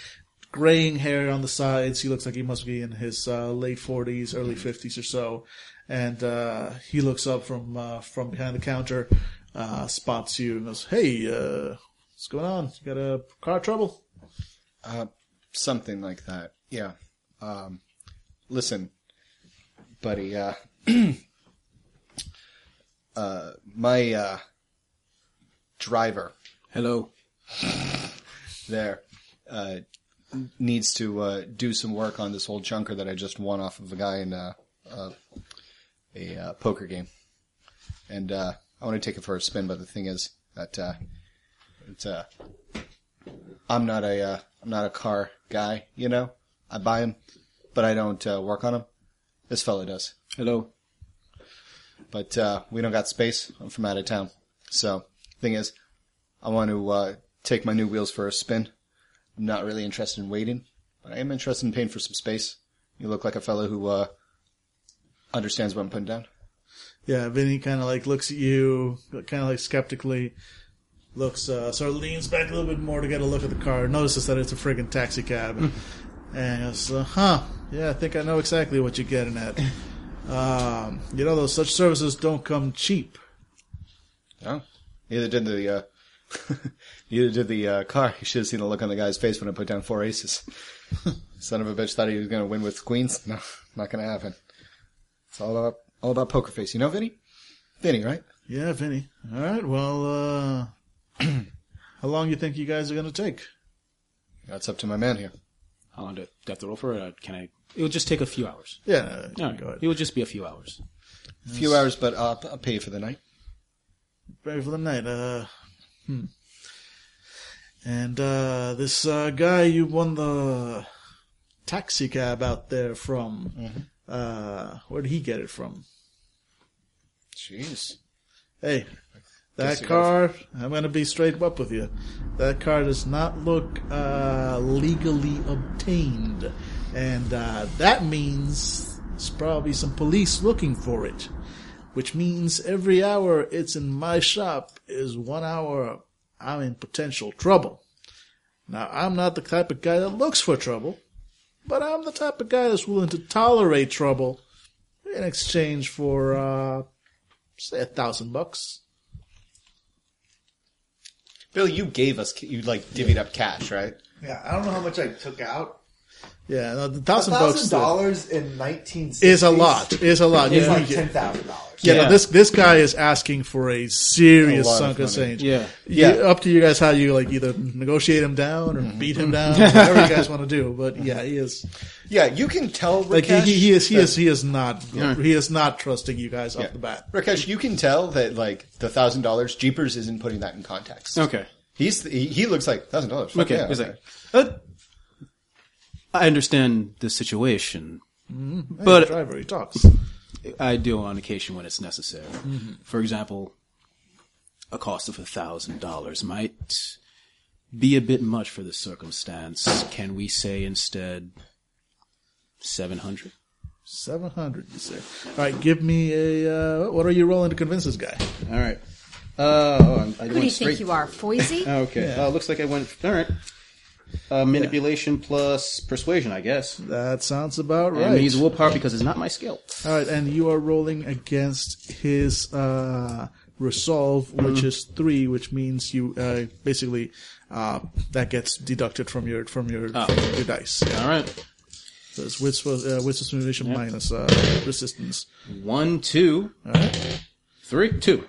graying hair on the sides. He looks like he must be in his uh, late forties, early fifties or so. And uh, he looks up from uh, from behind the counter, uh, spots you, and goes, "Hey, uh, what's going on? You got a car trouble?" Uh, something like that. Yeah. Um, listen, buddy. Uh, uh, my uh, driver Hello. there uh, needs to uh, do some work on this old junker that I just won off of a guy in uh, uh, a uh, poker game, and uh, I want to take it for a spin. But the thing is that uh, it's uh, I'm not a uh, I'm not a car guy. You know, I buy them, but I don't uh, work on them. This fella does. Hello. But uh, we don't got space. I'm from out of town. So, thing is, I want to uh, take my new wheels for a spin. I'm not really interested in waiting, but I am interested in paying for some space. You look like a fellow who uh, understands what I'm putting down. Yeah, Vinny kind of like looks at you, kind of like skeptically, looks, uh, sort of leans back a little bit more to get a look at the car, notices that it's a friggin' taxi cab, and goes, uh, huh, yeah, I think I know exactly what you're getting at. Um, you know, those such services don't come cheap. Oh, neither did the uh, neither did the uh, car. You should have seen the look on the guy's face when I put down four aces. Son of a bitch thought he was going to win with queens. No, not going to happen. It's all about all about poker face. You know, Vinny? Vinny, right? Yeah, Vinny. All right, well, uh, how long you think you guys are going to take? That's up to my man here. How long do I do I have to roll for it? Can I? It will just take a few hours. Yeah, All right. go ahead. It will just be a few hours. A few hours, but uh, I'll pay you for the night. Pay for the night. Uh, hmm. And uh, this uh, guy you won the taxi cab out there from, uh, where did he get it from? Jeez. Hey, that car, I'm going to be straight up with you. That car does not look uh, legally obtained. And uh, that means there's probably some police looking for it. Which means every hour it's in my shop is one hour I'm in potential trouble. Now, I'm not the type of guy that looks for trouble, but I'm the type of guy that's willing to tolerate trouble in exchange for, uh, say a thousand bucks. Bill, you gave us, you like divvied up cash, right? Yeah, I don't know how much I took out. Yeah, no, the A thousand bucks thousand dollars in nineteen is a lot. Is a lot. It's You- like ten thousand dollars. Yeah, no, this this guy is asking for a serious A lot of sunk of change. Yeah. yeah. Yeah. Up to you guys how you like either negotiate him down or beat him down, whatever you guys want to do. But yeah, he is Yeah, you can tell like he, Rakesh he, he is he that- is he is not Yeah. he is not trusting you guys Yeah. off the bat. Rakesh, you can tell that like the thousand dollars, Jeepers isn't putting that in context. Okay. He's he, he looks like thousand dollars. Okay. Yeah, It's okay. like, uh, I understand the situation, Hey, but driver, he talks. I do on occasion when it's necessary. For example, a cost of a thousand dollars might be a bit much for the circumstance. Can we say instead seven hundred? Seven hundred, you say. All right, give me a. Uh, what are you rolling to convince this guy? All right. Uh, oh, I'm- I Who do you went think you are, Foisey? Okay. Yeah. Uh, looks like I went. All right. Uh, manipulation plus persuasion, I guess. That sounds about And right. he's willpower because it's not my skill. All right, and you are rolling against his uh, resolve, Mm-hmm. which is three, which means you uh, basically uh, that gets deducted from your from your Oh. from your dice. All right. So it's wits uh, wits assimilatation minus uh, resistance. One, two, three, two.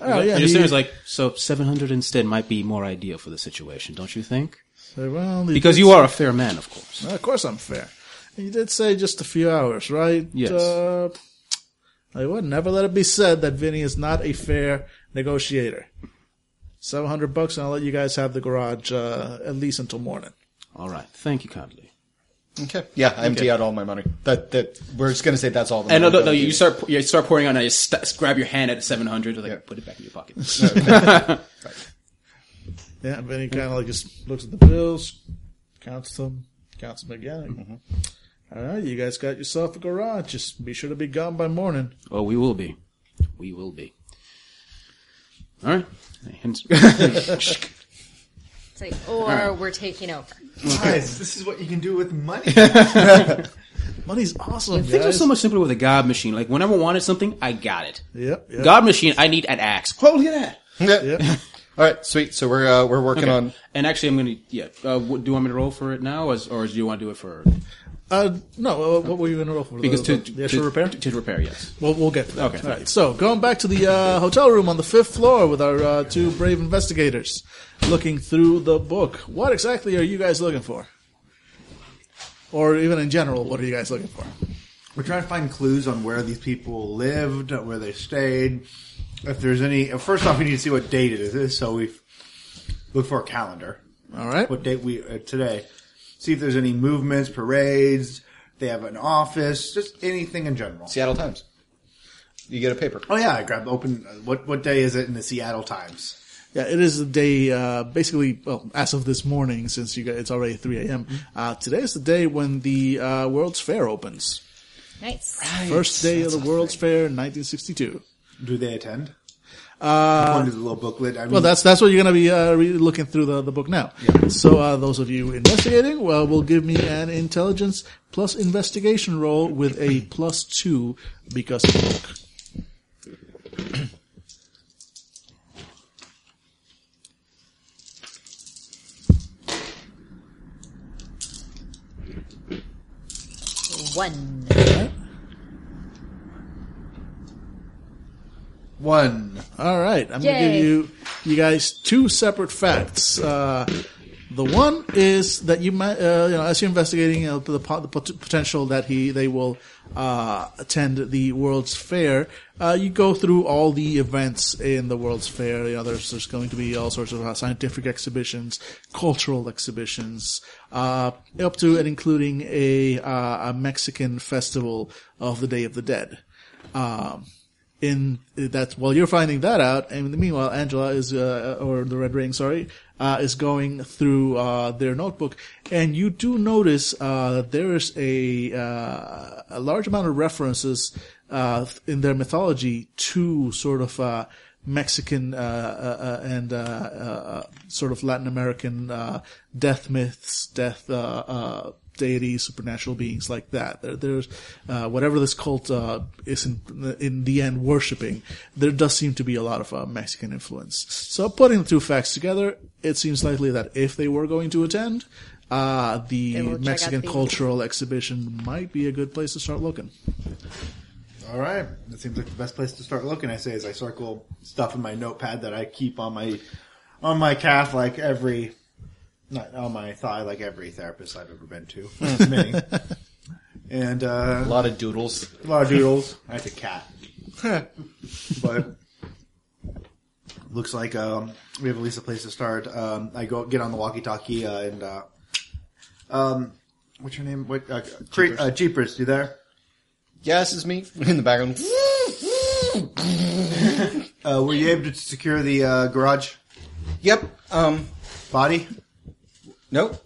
Oh yeah, and your he- saying is like so. Seven hundred instead might be more ideal for the situation, don't you think? So, well, Because you are a fair man, of course. Of course, I'm fair. And you did say just a few hours, right? Yes. Uh, I would never let it be said that Vinny is not a fair negotiator. Seven hundred bucks, and I'll let you guys have the garage uh, at least until morning. All right. Thank you kindly. Okay. Yeah, I empty out all my money. That that we're just gonna say that's all. The And no, no, no, you start you start pouring on. and you st- grab your hand at seven hundred. Like Yeah. put it back in your pocket. Yeah, and Vinny kind of like just looks at the bills, counts them, counts them again. Mm-hmm. All right, you guys got yourself a garage. Just be sure to be gone by morning. oh, we will be. We will be. All right. And- It's like, or we're taking over. Guys, this is what you can do with money. Money's awesome. Things are guys. so much simpler with a God machine. Like whenever I wanted something, I got it. Yep. yep God machine, I need an axe. Oh, look at that. Yeah. Yep. All right, sweet. So we're uh, we're working Okay. on. And actually, I'm gonna. Yeah. Uh, what, do you want me to roll for it now, or, or do you want to do it for? Uh, no, uh, what were you going to roll for? Because the, to, the extra to, repair. To, to repair, yes. We'll, we'll get to that. Okay. All right. So going back to the uh, hotel room on the fifth floor with our uh, two brave investigators, looking through the book. What exactly are you guys looking for? Or even in general, what are you guys looking for? We're trying to find clues on where these people lived, where they stayed. If there's any, first off, we need to see what date it is. So we look for a calendar. All right. What date we uh, today? See if there's any movements, parades. They have an office, just anything in general. Seattle Times. You get a paper. Oh yeah, I grabbed open. uh, What what day is it in the Seattle Times? Yeah, it is the day. Uh, basically, well, as of this morning, since you guys, it's already three a.m. Uh, today is the day when the uh, World's Fair opens. Nice. First day of the World's Fair in 1962. Do they attend? Uh, According to the little booklet. I mean, Well, that's that's what you're going to be uh, re- looking through the, the book now. So uh, those of you investigating, well, will give me an intelligence plus investigation roll with a plus two because of the book. One. One. All right, I'm going to give you you guys two separate facts. Uh, the one is that you might, uh, you know, as you're investigating uh, the, the pot- potential that he they will uh, attend the World's Fair, uh, you go through all the events in the World's Fair. You know, there's there's going to be all sorts of uh, scientific exhibitions, cultural exhibitions, uh, up to and including a uh, a Mexican festival of the Day of the Dead. Um, in that while you're finding that out, and meanwhile Angela is uh, or the Red Ring, sorry, uh, is going through uh, their notebook, and you do notice uh, that there is a uh, a large amount of references uh, in their mythology to sort of uh, Mexican uh, uh, uh, and uh, uh, sort of Latin American uh, death myths, death uh, uh, deities, supernatural beings like that. There, there's uh, whatever this cult uh, is in, in the end worshiping. There does seem to be a lot of uh, Mexican influence. So putting the two facts together, it seems likely that if they were going to attend, uh, the They will check out Mexican the- cultural exhibition might be a good place to start looking. All right, that seems like the best place to start looking. I say as I circle stuff in my notepad that I keep on my on my calf, like every not on my thigh, like every therapist I've ever been to. Many. And uh, A lot of doodles. a lot of doodles. I That's a cat. but looks like um, we have at least a place to start. Um, I go get on the walkie-talkie uh, and uh, um, what's your name? What uh, Cre- uh, Jeepers? You there? Yes, it's me in the background. Uh, were you able to secure the uh, garage Yep. Um. body? Nope.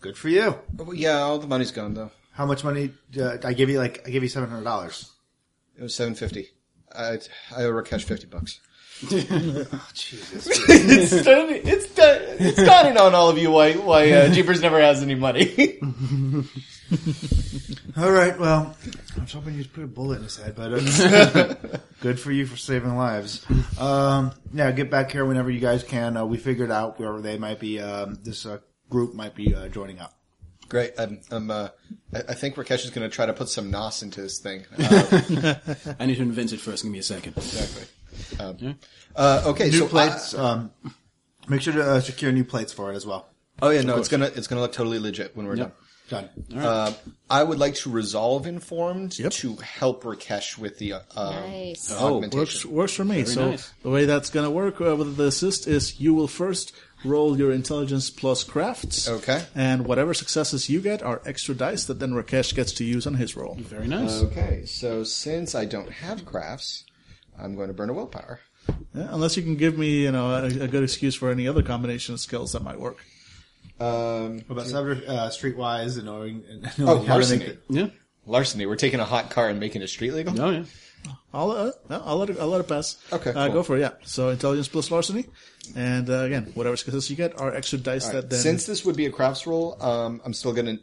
Good for you. Yeah, all the money's gone though. How much money? Uh, I give you like I give you seven hundred dollars. It was seven fifty. I I owe Rakesh fifty bucks. Jesus. it's it's it's dawning on all of you why why uh, Jeepers never has any money. All right. Well, I was hoping you'd put a bullet in his head, but uh, good for you for saving lives. Um, yeah, get back here whenever you guys can. Uh, we figured out where they might be. Um, this uh, group might be uh, joining up. Great. I'm, I'm uh, I, I think Rakesh is going to try to put some nos into his thing. Uh, I need to invent it first. Give me a second. exactly. Um, uh, okay. New so plates. uh, um, make sure to uh, secure new plates for it as well. oh yeah, no, it's gonna it's gonna look totally legit when we're Yep. Done. done. Uh, I would like to resolve informed Yep. to help Rakesh with the uh, Nice. Oh, Works, augmentation. works for me. so nice. the way that's going to work uh, with the assist is you will first roll your intelligence plus crafts. Okay. And whatever successes you get are extra dice that then Rakesh gets to use on his roll. Very nice. Okay, so since I don't have crafts, I'm going to burn a willpower. Yeah, unless you can give me, you know, a, a good excuse for any other combination of skills that might work. Um, What about cyber, uh, streetwise and knowing, and oh, knowing how to larceny. make it? yeah. Larceny. We're taking a hot car and making it street legal. Oh yeah. I'll, uh, no, I'll let it, I'll let it pass. Okay, Uh, cool. Go for it, yeah. So intelligence plus larceny. And, uh, again, whatever successes you get are extra dice right, that then... Since this would be a crafts roll, um, I'm still going to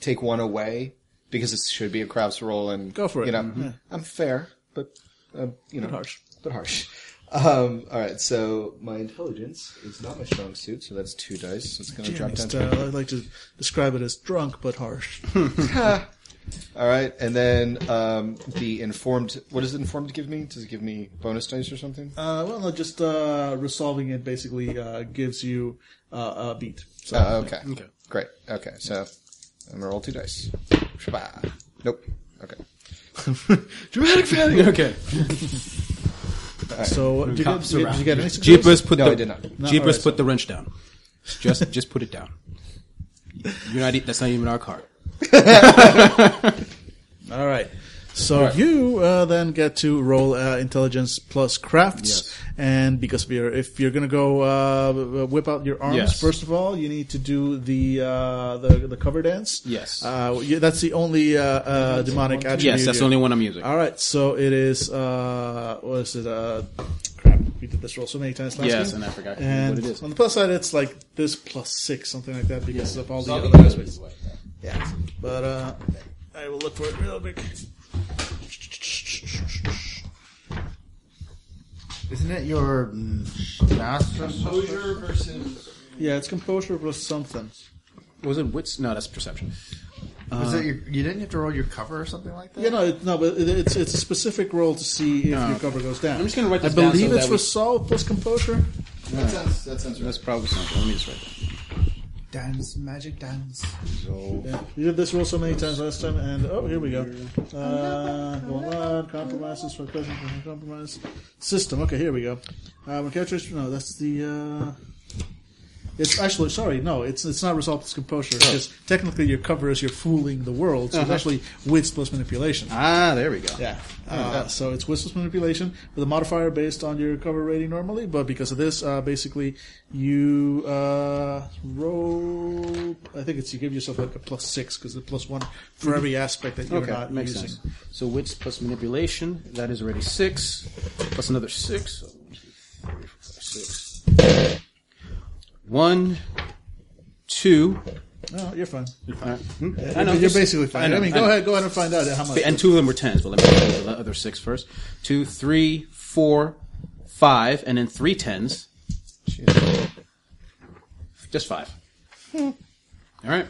take one away because it should be a crafts roll, and Go for it. You know, Mhm. I'm fair, but uh, you know, Bit harsh. but harsh. Um, all right, so my intelligence is not my strong suit, so that's two dice. So it's going to drop down. To I like to describe it as drunk but harsh. All right, and then um, the informed. What does informed give me? Does it give me bonus dice or something? Uh, well, no, just uh, resolving it basically uh, gives you uh, a beat. So, Oh, okay. Okay. Great. Okay, so I'm gonna roll two dice. Shabba. Nope. Okay. dramatic failure. Okay. So, did you, get, did, you, did you get any? Jeepers put No, the I did not. No, Jeepers alright, put the wrench down. Just just put it down. You're not. e- That's not even our car. All right. So you uh, then get to roll uh, intelligence plus crafts, Yes. and because of your, if you're gonna go uh, whip out your arms, Yes. first of all, you need to do the uh, the the cover dance. Yes. uh, that's the only uh, uh, demonic attribute. Yes, that's the only one I'm using. All right, so it is. Uh, what is it? Uh, crap, we did this roll so many times last Yes, game. and I forgot And what it is. on the plus side, it's like this plus six, something like that, because of all the Something other aspects. Is. Yeah, but uh, I will look for it real quick. Isn't it your mm, master? versus. Yeah, it's composure plus something. Was it wits? No, that's perception. Was it your, you didn't have to roll your cover or something like that? Yeah, no, it, no, but it, it's it's a specific roll to see if your cover goes down. I'm just gonna write I this down believe so it's that we- resolve plus composure. That sounds. That sounds right. That's right. probably something. Let me just write that. Dance, magic dance. Yeah, you did this roll so many times last time, and oh, here we go. Uh, going on, compromises for present compromise system. Okay, here we go. Uh, when characters, no, that's the. Uh, it's actually sorry, no, it's it's not resolve plus composure because technically your cover is you're fooling the world, so it's Uh-huh. actually wits plus manipulation. Ah, there we go. Yeah. Uh, so it's wits plus manipulation with a modifier based on your cover rating normally, but because of this, uh, basically you uh, roll. I think it's you give yourself like a plus six because the plus one for every aspect that you're Okay, not makes using. sense. So wits plus manipulation, that is already six, plus another six. So one, two, three, four, five, six. One, two, No, you're fine. I know, you're just- basically fine. I, know, mean, I go know. ahead, go ahead and find out how much. And two of them were tens, but let me do the other six first. Two, three, four, five, and then three tens. Just five. All right.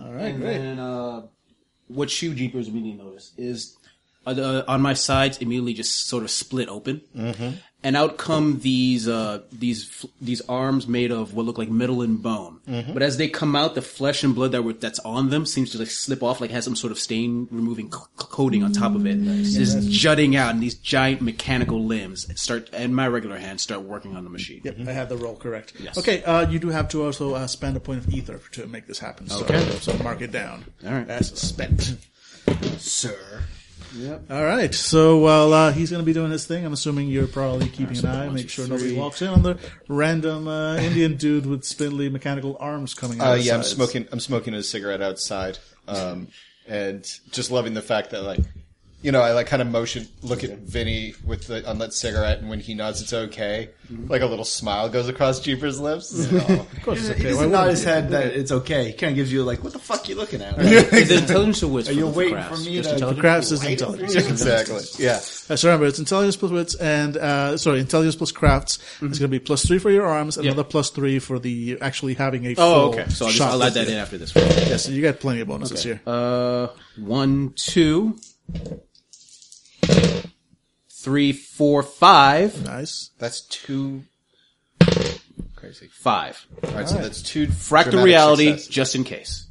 All right, And great. then, uh, what shoe jeepers immediately notice is uh, on my sides immediately just sort of split open, Mm-hmm. And out come these uh, these these arms made of what look like metal and bone. Mm-hmm. But as they come out, the flesh and blood that were, that's on them seems to like slip off, like has some sort of stain removing co- coating on top of it, just jutting out, and these giant mechanical limbs start, and my regular hands start working on the machine. Yep, I have the roll correct. Yes. Okay, uh, you do have to also uh, spend a point of ether to make this happen. So, Okay. so mark it down. All right. As spent. Sir. All right. So while uh, he's going to be doing his thing, I'm assuming you're probably keeping an eye, make sure nobody walks in on the random uh, Indian dude with spindly mechanical arms coming out. Uh, yeah, I'm sides. smoking. I'm smoking a cigarette outside, um, and just loving the fact that like, you know, I like kind of motion, look at Vinny with the unlit cigarette, and when he nods, it's okay. Like a little smile goes across Jeepers' lips. Oh. Of course, it's He okay. Why doesn't nod wouldn't his you? head that it's okay. He kind of gives you like, what the fuck you looking at? Is it intelligence or wits? Are you for waiting crafts? for me Just to- intelligence? Crafts is intelligence. exactly. Yeah. Uh, so remember, it's intelligence plus wits and uh, sorry, intelligence plus crafts. It's going to be plus three for your arms, another plus three for the actually having a. Oh, okay. So I'll, just, shot I'll add that in after this. Yes, so you got plenty of bonuses here. Uh, one, two, three, four, five, nice. That's two. Crazy. five. All right, so that's two. Fractal dramatic reality, successes. just in case.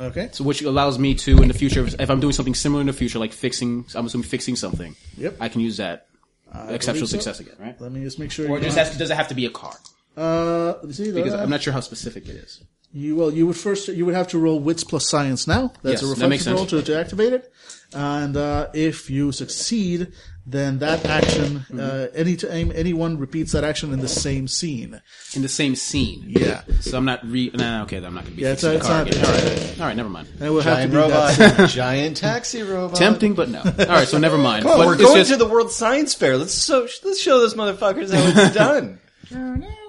Okay. So which allows me to, in the future, if I'm doing something similar in the future, like fixing, I'm assuming fixing something. Yep. I can use that exceptional believe so. success again, right? Let me just make sure. Or you does, don't- that, does it have to be a car? Uh, see, Because uh, I'm not sure how specific it is. You well, you would first you would have to roll wits plus science now. That's Yes, a that makes reflexive roll sense. to, to activate it. And uh, if you succeed, then that action, Mm-hmm. uh, any time anyone repeats that action in the same scene. In the same scene. Yeah. So I'm not re. Nah, okay, I'm not going to be. Yeah, it's a car it's again. not- All right, all right, never mind. And it will have Giant to be robot. Giant taxi robot. Tempting, but no. All right, so never mind. Come on, But we're it's going just- to the World Science Fair. Let's so let's show those motherfuckers how it's done.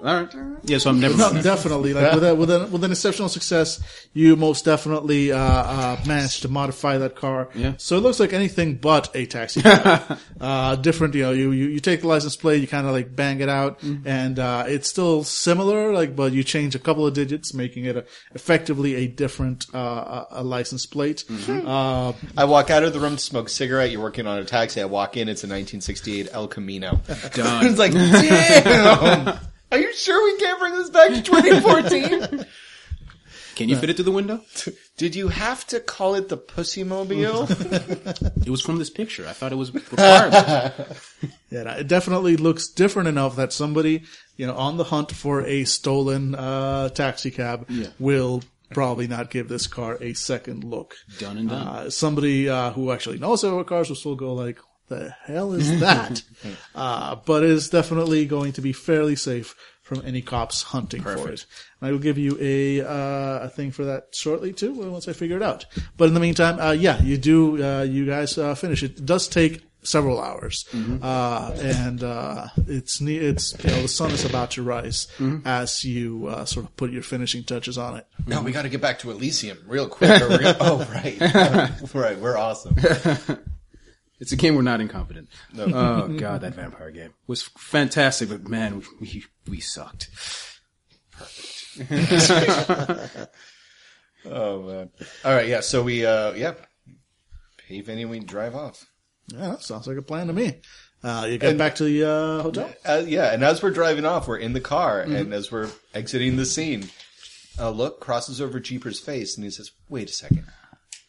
All right. Yeah, so I'm never No, definitely. Like with, a, with, a, with an exceptional success, you most definitely uh, uh, managed to modify that car. Yeah. So it looks like anything but a taxi cab. uh, different, you know, you, you, you take the license plate, you kind of like bang it out, and uh, it's still similar, like, but you change a couple of digits, making it a, effectively a different uh, a, a license plate. Uh, I walk out of the room to smoke a cigarette. You're working on a taxi. I walk in. It's a 1968 El Camino. Done. it's like, damn. Are you sure we can't bring this back to 2014? Can you fit it through the window? Did you have to call it the Pussy Mobile? It was from this picture. I thought it was required. Yeah, it definitely looks different enough that somebody, you know, on the hunt for a stolen uh, taxi cab will probably not give this car a second look. Done and done. Uh, somebody uh, who actually knows about cars will still go like, "The hell is that?" uh, but it is definitely going to be fairly safe from any cops hunting for it. And I will give you a uh, a thing for that shortly too, once I figure it out. But in the meantime, uh, yeah, you do uh, you guys uh, finish it. Does take several hours, uh, and uh, it's ne- it's you know the sun is about to rise as you uh, sort of put your finishing touches on it. no, we got to get back to Elysium real quick. Gonna, oh, right. right. We're awesome. It's a game we're not incompetent. Oh god, that vampire game was fantastic, but man, we we sucked. Perfect. oh, man. All right. Yeah. So we, uh, yeah. Pay Vinny, we drive off. Yeah, that sounds like a plan to me. Uh, you get back to the uh, hotel. Uh, yeah, and as we're driving off, we're in the car, and as we're exiting the scene, a look crosses over Jeeper's face, and he says, "Wait a second.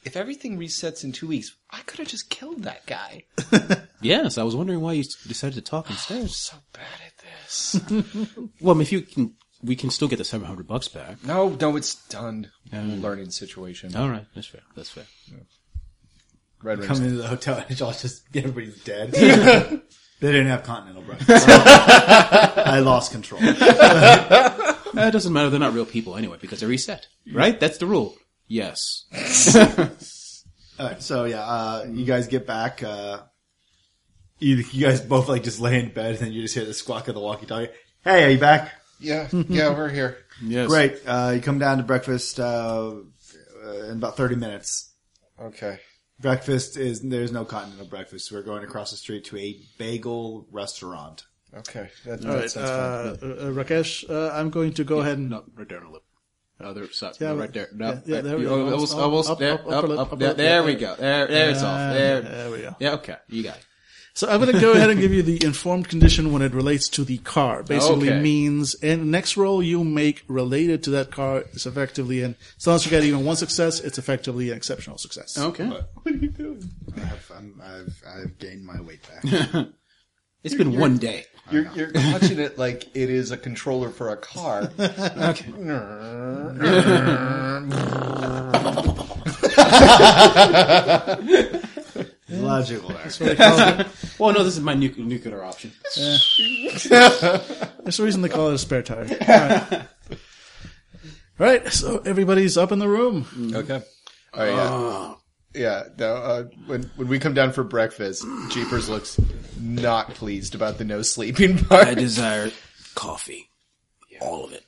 If everything resets in two weeks, I could have just killed that guy. Yes, I was wondering why you decided to talk instead. So bad at this. Well, I mean, if you can, we can still get the seven hundred bucks back. no, no, it's done. Learning situation. All right, that's fair. That's fair. Red Come Wings. into the hotel and y'all just everybody's dead. they didn't have continental breakfast. I lost control. Uh, that doesn't matter. They're not real people anyway because they're reset, right? That's the rule. Yes. All right, so yeah, uh, you guys get back. Uh, you, you guys both like just lay in bed and then you just hear the squawk of the walkie-talkie. Hey, are you back? Yeah, yeah, we're here. Yes. Great. Uh, you come down to breakfast uh, uh, in about thirty minutes. Okay. Breakfast is there's no continental breakfast. We're going across the street to a bagel restaurant. Okay. That, All that right, sounds uh, fun. uh, Rakesh, uh, I'm going to go ahead and No, right there on the lip. Other side. Yeah, no, right there. No, yeah, yeah, right- there we you- go. Almost, Up, almost, up, there, up, up, upper up, there, there yeah, we go. There, there it's off. There. there we go. Yeah, okay. You got it. So I'm going to go ahead and give you the informed condition when it relates to the car. Basically Okay. means, and next roll you make related to that car is effectively an, as long as you get even one success, it's effectively an exceptional success. Okay. What, I've, I'm, I've, I've gained my weight back. It's been one day. You're, you're touching it like it is a controller for a car. Logical there. They call it- Well, no, this is my nu- nuclear option. There's a reason they call it a spare tire. All right. All right, so everybody's up in the room. Okay. All right. Yeah. Uh, Yeah. No, uh, when when we come down for breakfast, Jeepers looks not pleased about the no sleeping part. I desire coffee. All of it.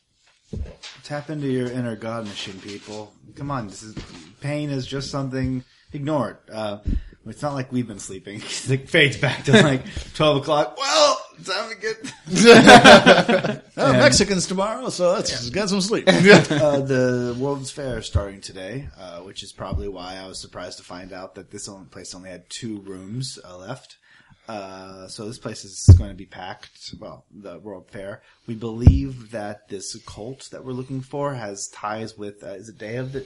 Tap into your inner God machine, people. Come on, this is pain is just something. Ignore it. Uh, it's not like we've been sleeping. it fades back to like twelve o'clock. Well, time to get. Oh, Mexicans tomorrow, so let's get some sleep. uh, the World's Fair is starting today, uh, which is probably why I was surprised to find out that this only place only had two rooms uh, left. Uh, so this place is going to be packed. Well, the World Fair. We believe that this cult that we're looking for has ties with. Uh, is it Day of the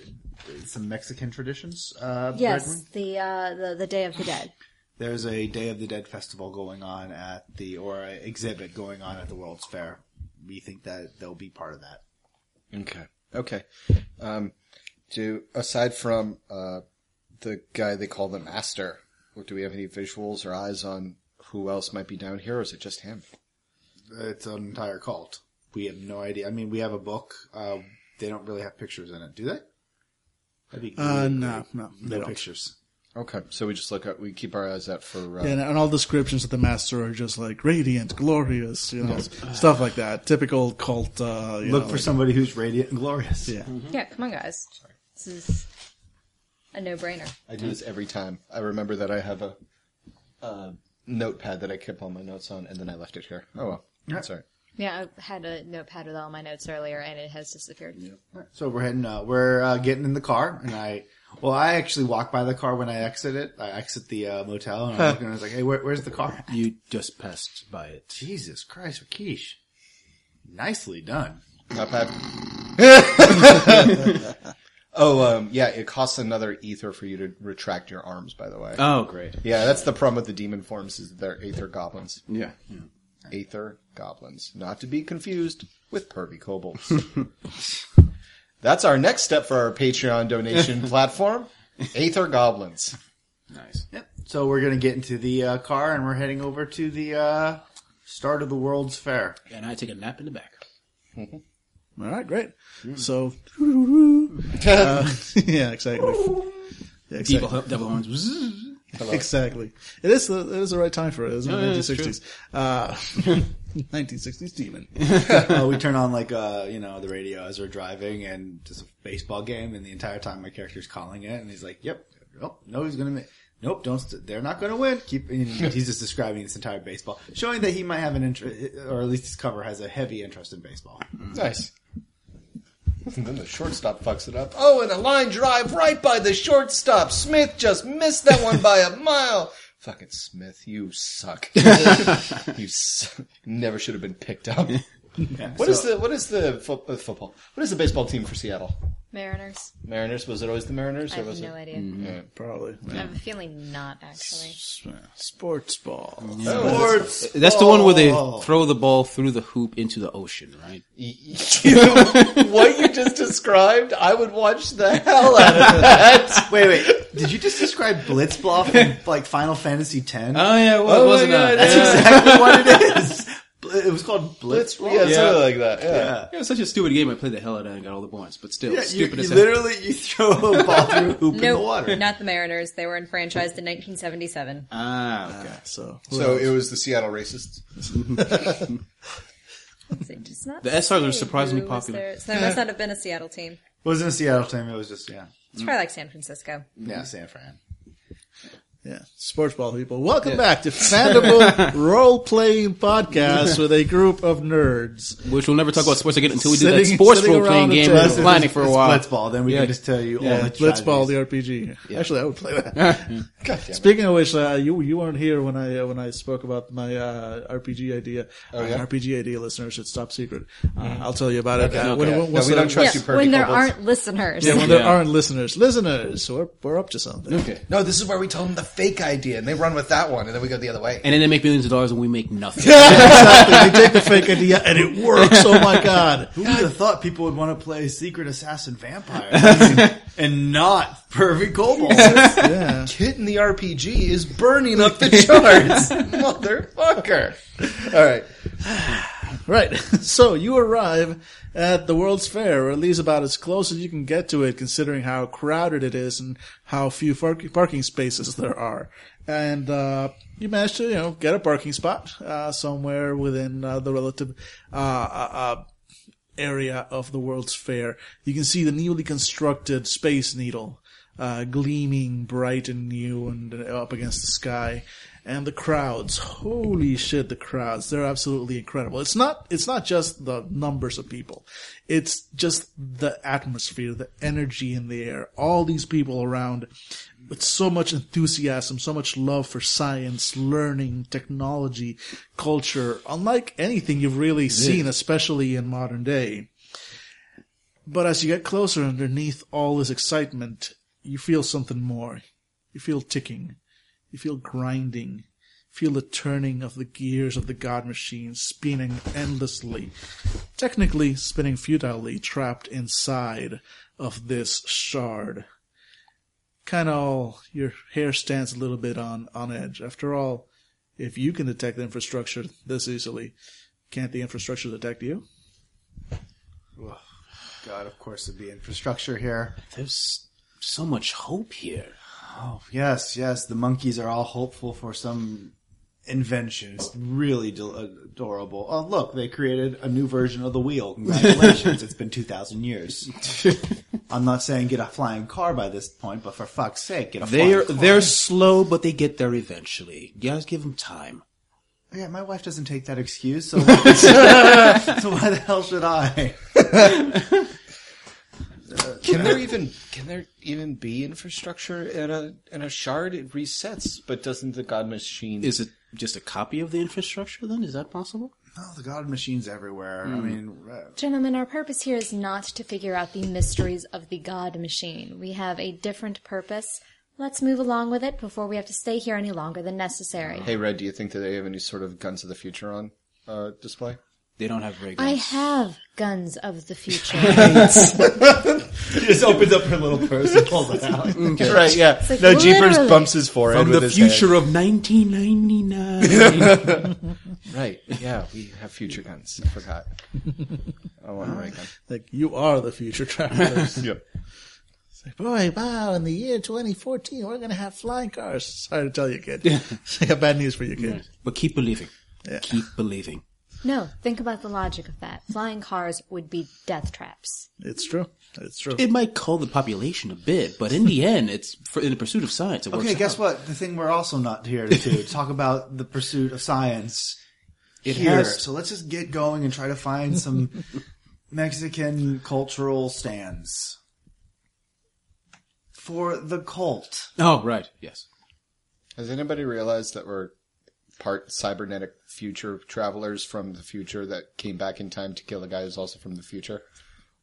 some Mexican traditions? Uh, Yes, Redmond? the uh, the the Day of the Dead. There's a Day of the Dead festival going on at the or a exhibit going on at the World's Fair. We think that they'll be part of that. Okay. Okay. Um, do aside from uh, the guy they call the Master, what, do we have any visuals or eyes on who else might be down here, or is it just him? It's an entire cult. We have no idea. I mean, we have a book. Uh, they don't really have pictures in it, do they? That'd be Uh, really no, great. no, they no don't. pictures. Okay, so we just look at we keep our eyes out for. Uh, And, and all descriptions of the master are just like radiant, glorious, you know, stuff like that. Typical cult. Uh, you Look know, for like- somebody who's radiant and glorious. Yeah. Yeah, come on, guys. This is a no-brainer. I do this every time. I remember that I have a, uh notepad that I keep all my notes on, and then I left it here. Oh well, that's all right. Yeah, I had a notepad with all my notes earlier, and it has disappeared. So we're heading. Uh, we're uh, getting in the car, and I. Well, I actually walk by the car when I exit it. I exit the uh, motel, and I'm looking. and I was like, "Hey, where, where's the car?" You just passed by it. Jesus Christ, Rakesh, nicely done. Not bad. oh, um, yeah, it costs another ether for you to retract your arms. By the way. Oh, great. yeah, that's the problem with the demon forms is they're aether goblins. Yeah. yeah. Aether goblins, not to be confused with pervy kobolds. That's our next step for our Patreon donation platform. Aether goblins. Nice. Yep. So we're gonna get into the uh, car, and we're heading over to the uh, start of the World's Fair. And I take a nap in the back. All right, great. So, uh, yeah, exactly. Yeah, exactly. Devil, devil horns. Exactly. It is the, it is the right time for it, isn't it? No, yeah, it's 1960s. Uh, 1960s demon. uh, we turn on like uh, you know the radio as we're driving, and just a baseball game, and the entire time my character's calling it, and he's like, "Yep, nope, no, he's gonna." Ma- Nope, don't. St- they're not going to win. Keep. he's just describing this entire baseball, showing that he might have an interest, or at least his cover has a heavy interest in baseball. Nice. And then the shortstop fucks it up. Oh, and a line drive right by the shortstop. Smith just missed that one by a mile. Fucking Smith, you suck. you su- never should have been picked up. What is the what is the fo- uh, football? What is the baseball team for Seattle? Mariners. Mariners? Was it always the Mariners, I or have was no it? idea. Yeah. Probably. I have a feeling not actually. Sports ball. Sports. That's the one where they throw the ball through the hoop into the ocean, right? what you just described, I would watch the hell out of that. Wait, wait. Did you just describe Blitzball from like Final Fantasy X? Oh yeah, Oh my wasn't God, it? That's exactly what it is. It was called Blitz. yeah, something like that. Yeah. Yeah. It was such a stupid game. I played the hell out of it and got all the points, but still, Yeah, stupid you as hell. literally you throw a ball through a hoop in the water. not the Mariners. They were enfranchised in 1977. Ah, okay. So, So else? it was the Seattle racists. It does not The SRs are surprisingly popular. there. So there must not have been a Seattle team. It wasn't a Seattle team. It was just yeah, It's probably like San Francisco. yeah, San Fran. Yeah, sports ball people. Welcome back to Fandible Role Playing Podcast with a group of nerds. Which we'll never talk about sports again until we do that Sitting- sports sitting role playing game table. we've planning for a It's while. Blitzball. Then we Yeah. can just tell you all Yeah, the Blitzball, tragedies. the RPG. Actually, I would play that. God. Speaking of which, uh, you you weren't here when I uh, when I spoke about my uh, RPG idea. Oh, yeah? uh, RPG idea, listeners, it's top secret. Uh, I'll tell you about it. Uh, Okay. when- No, we don't trust Yeah, you, when there Kobolds. aren't listeners. Yeah, when there aren't listeners, listeners, we're we're up to something. Okay. No, this is where we tell them the fake idea, and they run with that one, and then we go the other way. And then they make millions of dollars and we make nothing. exactly. They take the fake idea and it works. Oh my god! Who would have thought people would want to play Secret Assassin Vampire and not Pervy Kobold? Yeah. Kit in the RPG is burning up the charts, motherfucker. All right, Right. So you arrive at the World's Fair, or at least about as close as you can get to it, considering how crowded it is and how few park- parking spaces there are. And uh, you manage to, you know, get a parking spot uh, somewhere within uh, the relative uh, uh, uh, area of the World's Fair. You can see the newly constructed Space Needle uh, gleaming bright and new and up against the sky. And the crowds, holy shit, the crowds, they're absolutely incredible. It's not, it's not just the numbers of people. It's just the atmosphere, the energy in the air, all these people around with so much enthusiasm, so much love for science, learning, technology, culture, unlike anything you've really seen, especially in modern day. But as you get closer underneath all this excitement, you feel something more. You feel ticking. You feel grinding. Feel the turning of the gears of the God machine spinning endlessly. Technically spinning futilely, trapped inside of this shard. Kind of all, your hair stands a little bit on, on edge. After all, if you can detect the infrastructure this easily, can't the infrastructure detect you? God, of course, there'd be infrastructure here. There's so much hope here. Oh, yes, yes. The monkeys are all hopeful for some invention. It's really del- uh, adorable. Oh, look, they created a new version of the wheel. Congratulations. it's been 2,000 years. I'm not saying get a flying car by this point, but for fuck's sake, get a They're flying car. they're slow, but they get there eventually. You guys give them time. Yeah, my wife doesn't take that excuse, so so why the hell should I? can there even can there even be infrastructure in a in a shard? It resets, but doesn't the God machine? Is it just a copy of the infrastructure? Then is that possible? No, the god machine's everywhere. I mean, uh, Gentlemen, our purpose here is not to figure out the mysteries of the God machine. We have a different purpose. Let's move along with it before we have to stay here any longer than necessary. hey, Red, do you think that they have any sort of guns of the future on uh, display? They don't have ray I have guns of the future. she just opens up her little purse and pulls it out. Mm-hmm. Right, yeah. like no, Jeepers literally- bumps his forehead From with the his future hand. of 1999. Right, yeah, we have future guns. I forgot. I want a ray gun. Like, you are the future travelers. Yep. Boy, wow, in the year 2014, we're going to have flying cars. Sorry to tell you, kid. I got bad news for you, kid. but keep believing. Yeah. Keep believing. No, think about the logic of that. Flying cars would be death traps. It's true. It's true. It might cull the population a bit, but in the end, it's for, in the pursuit of science. It works Okay, guess out. what? The thing we're also not here to do, talk about the pursuit of science It here. has- So let's just get going and try to find some Mexican cultural stands for the cult. Oh, right. Yes. Has anybody realized that we're part cybernetic future travelers from the future that came back in time to kill a guy who's also from the future?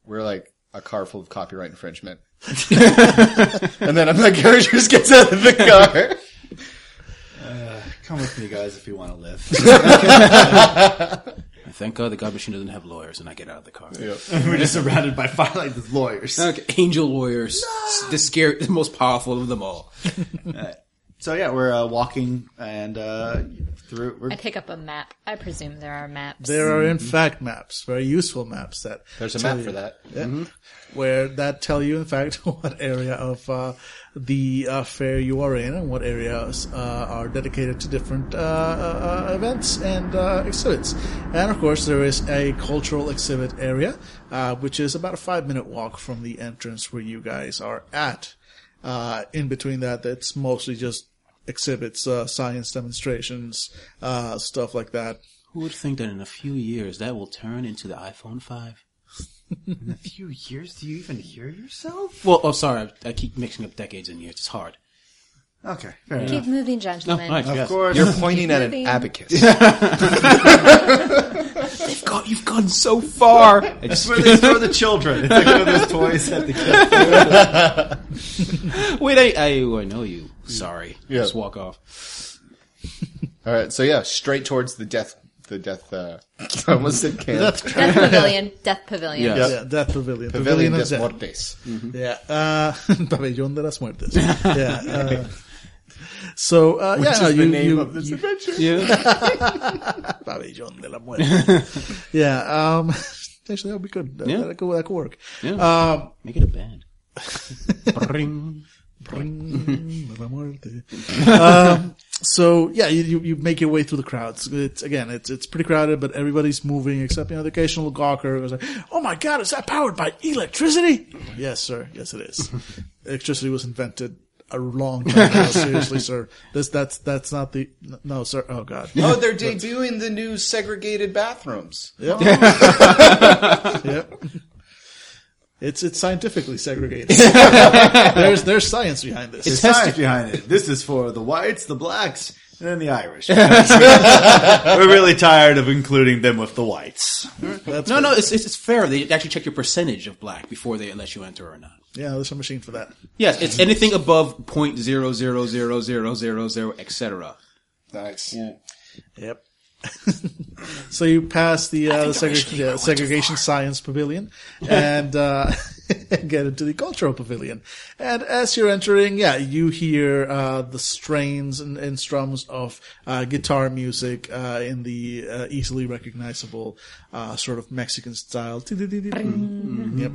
We're like a car full of copyright infringement. and then my character just gets out of the car. Uh, come with me, guys, if you want to live. And thank God the God machine doesn't have lawyers, and I get out of the car. we're just surrounded by firelight with lawyers. Okay, angel lawyers, the scary, the most powerful of them all. So yeah, we're uh, walking and uh, through. We're, I pick up a map. I presume there are maps. There are in fact maps, very useful maps that There's a map you- for that. Yeah. Where that tell you, in fact, what area of uh, the uh, fair you are in and what areas uh, are dedicated to different uh, events and uh, exhibits. And of course, there is a cultural exhibit area, uh, which is about a five minute walk from the entrance where you guys are at. Uh, in between that, it's mostly just exhibits, uh, science demonstrations, uh, stuff like that. Who would think that in a few years that will turn into the iPhone 5? in a few years, do you even hear yourself? Well, oh, sorry. I, I keep mixing up decades and years. It's hard. Okay, fair enough. Keep moving, No, gentlemen. Of yes. course, You're pointing at an abacus. You've, got, you've gone so far. That's just, where they store the children. It's like one of those toys that the kids. wait, I, I, oh, I know you. Sorry. Yeah. Just walk off. All right, so yeah, straight towards the death. The death. Uh, I almost said camp. Death Pavilion. Death Pavilion. Yeah. Yeah, Death Pavilion. Pavilion of des Death. Mortes. Yeah, uh, Pabellón de las Muertes. yeah. Uh, so, uh, yeah, no, you, you, you- adventure. Yeah. Pabellón de la Muerte. yeah, um, actually, that would be good. That, Yeah. that, could, that could work. Yeah. Um, Make it a band. Bring. Muerte. um, so yeah, you, you you make your way through the crowds. It's again, it's it's pretty crowded, but everybody's moving except you know the occasional gawker who's like, "Oh my god, is that powered by electricity?" yes, sir. Yes, it is. electricity was invented a long time ago. Seriously, sir. This that's that's not the no, sir. Oh god. Oh, they're debuting the new segregated bathrooms. Yep. yep. It's it's scientifically segregated. there's there's science behind this. There's science behind it. This is for the whites, the blacks, and then the Irish. We're really tired of including them with the whites. That's No, no, it's, it's, it's fair. They actually check your percentage of black before they let you enter or not. Yeah, there's a machine for that. Yes, it's anything above point zero zero zero zero zero zero, etc. Nice. Yep. so you pass the, uh, the segregation, yeah, segregation science pavilion and uh, get into the cultural pavilion. And as you're entering, yeah, you hear uh, the strains and, and strums of uh, guitar music uh, in the uh, easily recognizable uh, sort of Mexican style. Yep.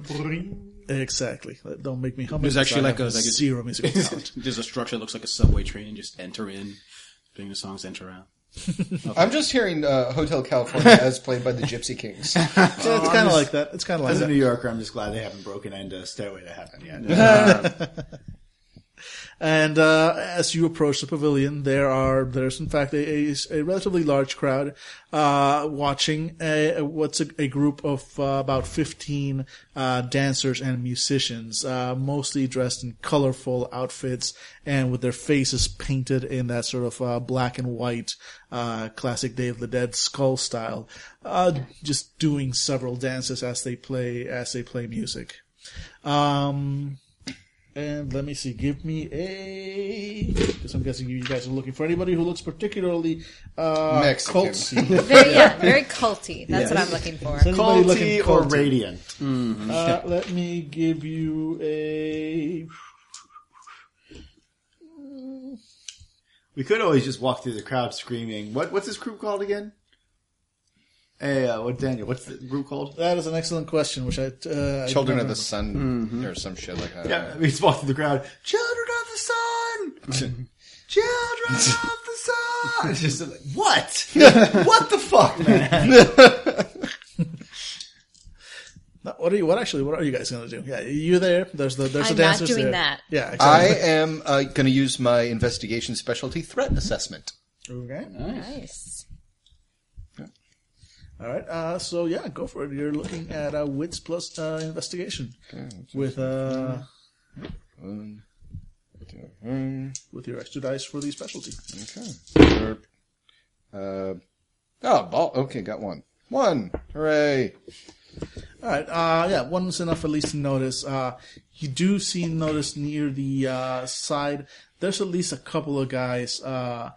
Exactly. Don't make me hum. There's actually like a- like a- zero musical talent. There's a structure that looks like a subway train. And just enter in, doing the songs, enter out. I'm just hearing uh, Hotel California as played by the Gypsy Kings. Yeah, it's kind of like that. It's kind of like As a that. New Yorker, I'm just glad they haven't broken into Stairway to Heaven yet. And uh, as you approach the pavilion, there are there's in fact a, a, a relatively large crowd uh, watching a, what's a, group of uh, about fifteen uh, dancers and musicians, uh, mostly dressed in colorful outfits and with their faces painted in that sort of uh, black and white uh, classic Day of the Dead skull style, uh, just doing several dances as they play as they play music. Um, and let me see. Give me a. Because I'm guessing you guys are looking for anybody who looks particularly uh, Mexican. culty. Very, yeah, very culty. That's what I'm looking for. Anybody looking Culty or culty? radiant? Uh, let me give you a. We could always just walk through the crowd screaming. What What's this group called again? Hey, uh, what Daniel? What's the group called? That is an excellent question, which I. Uh, Children don't of the remember. Sun or some shit like that. Yeah, we just walk through the crowd. Children of the sun. Children of the sun. It's just like, what? what the fuck, man? What are you? What actually? What are you guys going to do? Yeah, you're there. There's the there's I'm the not doing there. that. Yeah, I am uh, going to use my investigation specialty threat assessment. okay. Nice. All right. Uh, so yeah, go for it. You're looking at uh, wits plus uh, investigation with uh Um, um, with your extra dice for the specialty. okay. Uh, oh, ball. Okay, got one. One. Hooray. All right. Uh, yeah, one's enough at least to notice. Uh, you do see notice near the uh, side. There's at least a couple of guys. Uh,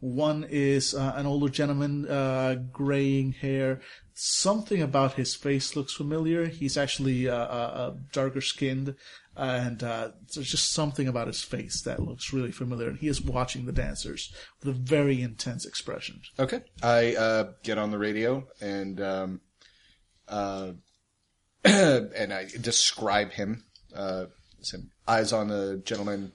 one is uh, an older gentleman, uh, graying hair. something about his face looks familiar. He's actually uh, uh, uh, darker skinned, and uh, there's just something about his face that looks really familiar. And he is watching the dancers with a very intense expression. Okay. I get on the radio and um, and I describe him. Eyes on the gentleman.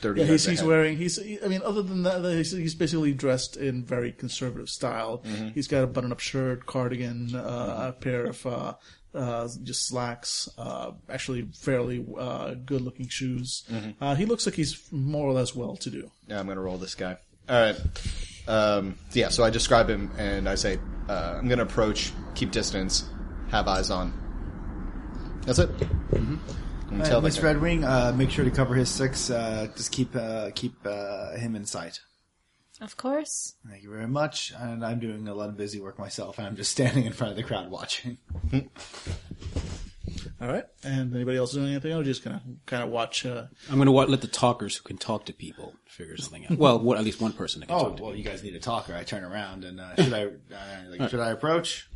Thirty. Yeah, he's, he's wearing. He's. I mean, other than that, he's, he's basically dressed in very conservative style. He's got a button-up shirt, cardigan, uh, a pair of uh, uh, just slacks. Uh, actually, fairly uh, good-looking shoes. Uh, he looks like he's more or less well-to-do. Yeah, I'm gonna roll this guy. All right. Um, yeah, so I describe him and I say, uh, I'm gonna approach, keep distance, have eyes on. That's it. Mm-hmm. All right, Miss Red Wing, uh, make sure to cover his six. Uh, just keep uh, keep uh, him in sight. Of course. Thank you very much. And I'm doing a lot of busy work myself, and I'm just standing in front of the crowd watching. All right. And anybody else doing anything? I'm just gonna kind of watch. Uh, I'm going to let the talkers who can talk to people figure something out. Well, what, at least one person that can Oh talk to well, you guys need a talker. I turn around and uh, should I uh, like, should I approach?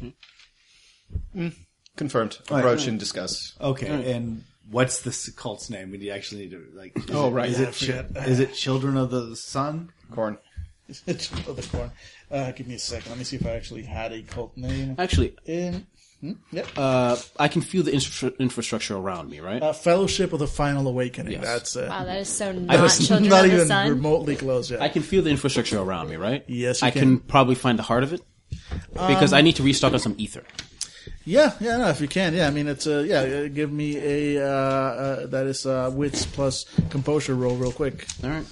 Confirmed. right. Approach and discuss. Okay, and what's this cult's name? We actually need to like. Is Oh, it- right, Is yeah, it chi- is it Children of the Sun? Corn. it's the corn. Uh, give me a second. Let me see if I actually had a cult name. Actually, In. Hmm? Yep. uh, I can feel the infra- infrastructure around me, right? Uh, Fellowship of the Final Awakening. Yes. That's it. Wow, that is so I not was Children not of the even Sun. remotely close yet. I can feel the infrastructure around me, right? Yes, you I can. can probably find the heart of it because I need to restock on some ether. Yeah, yeah, no, if you can, yeah. I mean, it's a yeah. uh, Give me a uh, uh, that is uh, wits plus composure roll real quick. All right.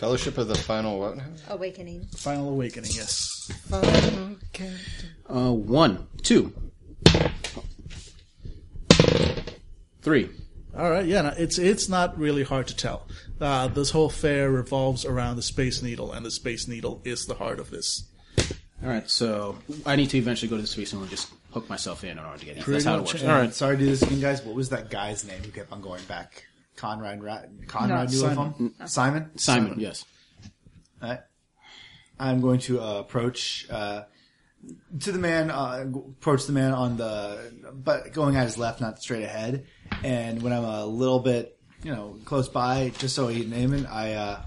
Fellowship of the Final what? now? Awakening. Final awakening, yes. Uh, one, two, three. All right, yeah. No, it's it's not really hard to tell. Uh, this whole fair revolves around the Space Needle, and the Space Needle is the heart of this. All right, so I need to eventually go to the space and just hook myself in in order to get it. Pretty That's how it much, works. yeah. All right. Sorry to do this again, guys. What was that guy's name who kept on going back? Conrad Rat. Conrad knew Simon. of him. Simon. Simon, yes. All right. I'm going to uh, approach uh, to the man. Uh, approach the man on the, but going at his left, not straight ahead. And when I'm a little bit, you know, close by, just so he name it, I, uh,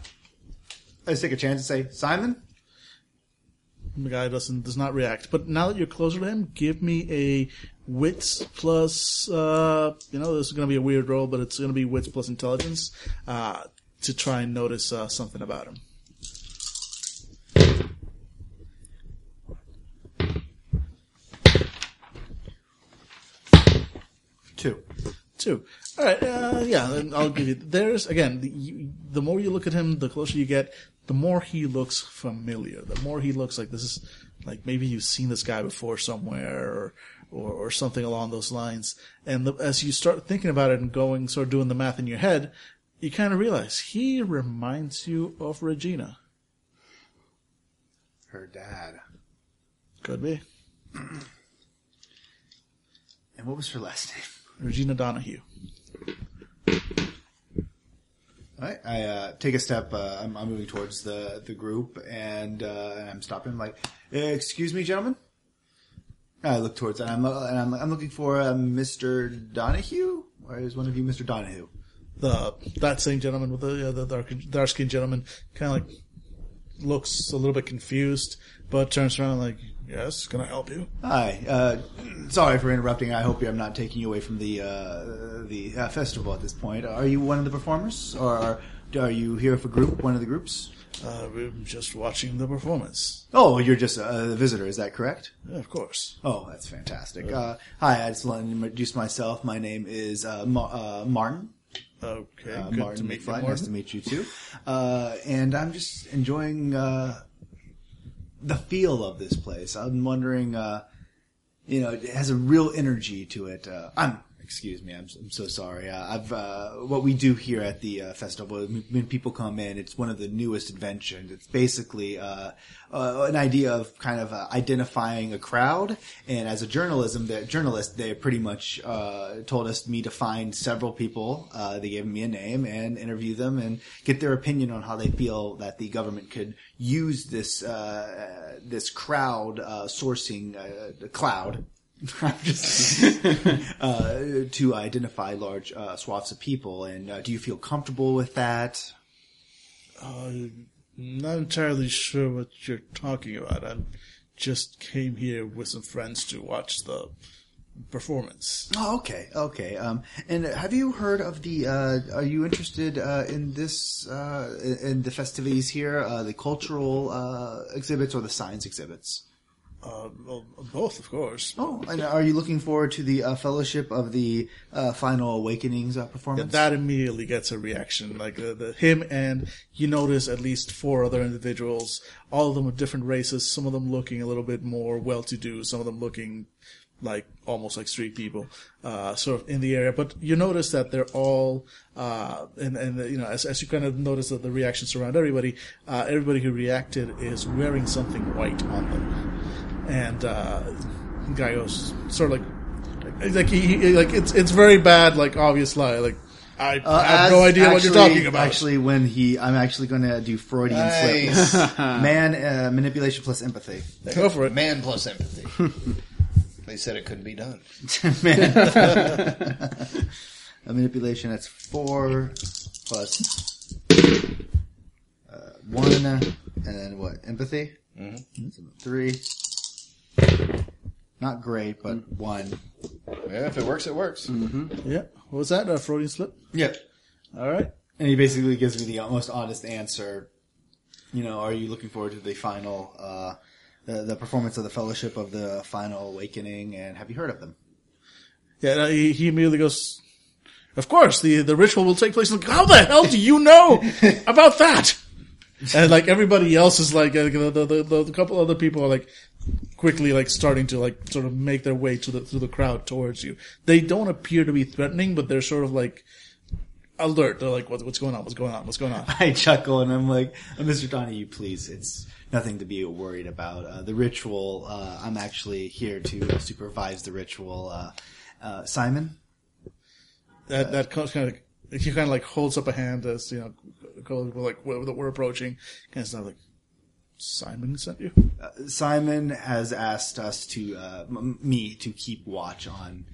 I just take a chance and say, Simon. The guy doesn't does not react. But now that you're closer to him, give me a wits plus. Uh, you know, this is going to be a weird roll, but it's going to be wits plus intelligence uh, to try and notice uh, something about him. Two. Two. All right. Uh, yeah, then I'll give you. There's again. The, you, the more you look at him, the closer you get, the more he looks familiar. The more he looks like this is like maybe you've seen this guy before somewhere, or or, or something along those lines. And the, as you start thinking about it and going, sort of doing the math in your head, you kind of realize he reminds you of Regina. Her dad. Could be And what was her last name? Regina Donahue. All right. I uh, take a step. Uh, I'm, I'm moving towards the the group, and uh, I'm stopping. Like, "Uh, "Excuse me, gentlemen." I look towards, and I'm and I'm, I'm looking for uh, Mr. Donahue. Or is one of you Mr. Donahue? the that same gentleman with the uh, the dark dark skinned gentleman kind of like looks a little bit confused, but turns around like, "Yes, can I help you?" Hi. Uh, sorry for interrupting. I hope I'm not taking you away from the uh, the uh, festival at this point. Are you one of the performers, or are, are you here for group? One of the groups? Uh, we're just watching the performance. Oh, you're just a, a visitor. Is that correct? Yeah, of course. Oh, that's fantastic. Uh, hi, I just want to introduce myself. My name is uh, Ma- uh, Martin. Okay, Uh, good Martin to meet you, McFly. Martin. Nice to meet you too. Uh, and I'm just enjoying uh, the feel of this place. I'm wondering, uh, you know, it has a real energy to it. Uh, I'm Excuse me, I'm, I'm so sorry. Uh, I've uh, what we do here at the uh, festival when people come in, it's one of the newest inventions. It's basically uh, uh, an idea of kind of uh, identifying a crowd. And as a journalism, the journalist, they pretty much told us me to find several people. They gave me a name and interview them and get their opinion on how they feel that the government could use this uh, this crowd uh, sourcing cloud. I'm just, uh, to identify large uh, swaths of people, and uh, do you feel comfortable with that? I'm not entirely sure what you're talking about. I just came here with some friends to watch the performance. Oh, okay, okay. Um, and have you heard of the? Uh, are you interested uh, in this uh, in in the festivities here, uh, the cultural uh, exhibits or the science exhibits? Uh, well, both, of course. Oh, and are you looking forward to the uh, fellowship of the uh, final awakenings uh, performance? That immediately gets a reaction. Like uh, the him and you notice at least four other individuals, all of them of different races. Some of them looking a little bit more well-to-do. Some of them looking like almost like street people, uh, sort of in the area. But you notice that they're all, uh, and, and you know, as, as you kind of notice that the reactions around everybody, uh, everybody who reacted is wearing something white on them. And, uh, the guy goes sort of like, like he, he like it's, it's very bad, like obvious lie, like, I Uh, have no idea what you're actually- talking about. Actually, when he, I'm actually going to do Freudian Nice. slip. Man, uh, manipulation plus empathy. Go for it. Man plus empathy. they said it couldn't be done. A manipulation that's four plus uh, one, and then what? Empathy. Mm-hmm. Three. Not great, but one. Yeah, if it works, it works. Yeah. What was that? A Freudian slip? Yep. All right. And he basically gives me the most honest answer. You know, are you looking forward to the final, uh, the, the performance of the Fellowship of the Final Awakening? And have you heard of them? Yeah, no, he, he immediately goes, of course, the, the ritual will take place. Like, how the hell do you know about that? And like everybody else is like, uh, the, the, the, the, couple other people are like quickly like starting to like sort of make their way to the, through the crowd towards you. They don't appear to be threatening, but they're sort of like alert. They're like, what, what's going on? What's going on? What's going on? I chuckle and I'm like, "Uh, Mr. Donahue, please, it's nothing to be worried about. Uh, the ritual, uh, I'm actually here to supervise the ritual. Uh, uh, Simon? That, that kind of, he kind of like holds up a hand as, you know, go- like, we're, we're approaching. Kind of stuff like, Simon sent you? Simon has asked us to, uh, m- me to keep watch on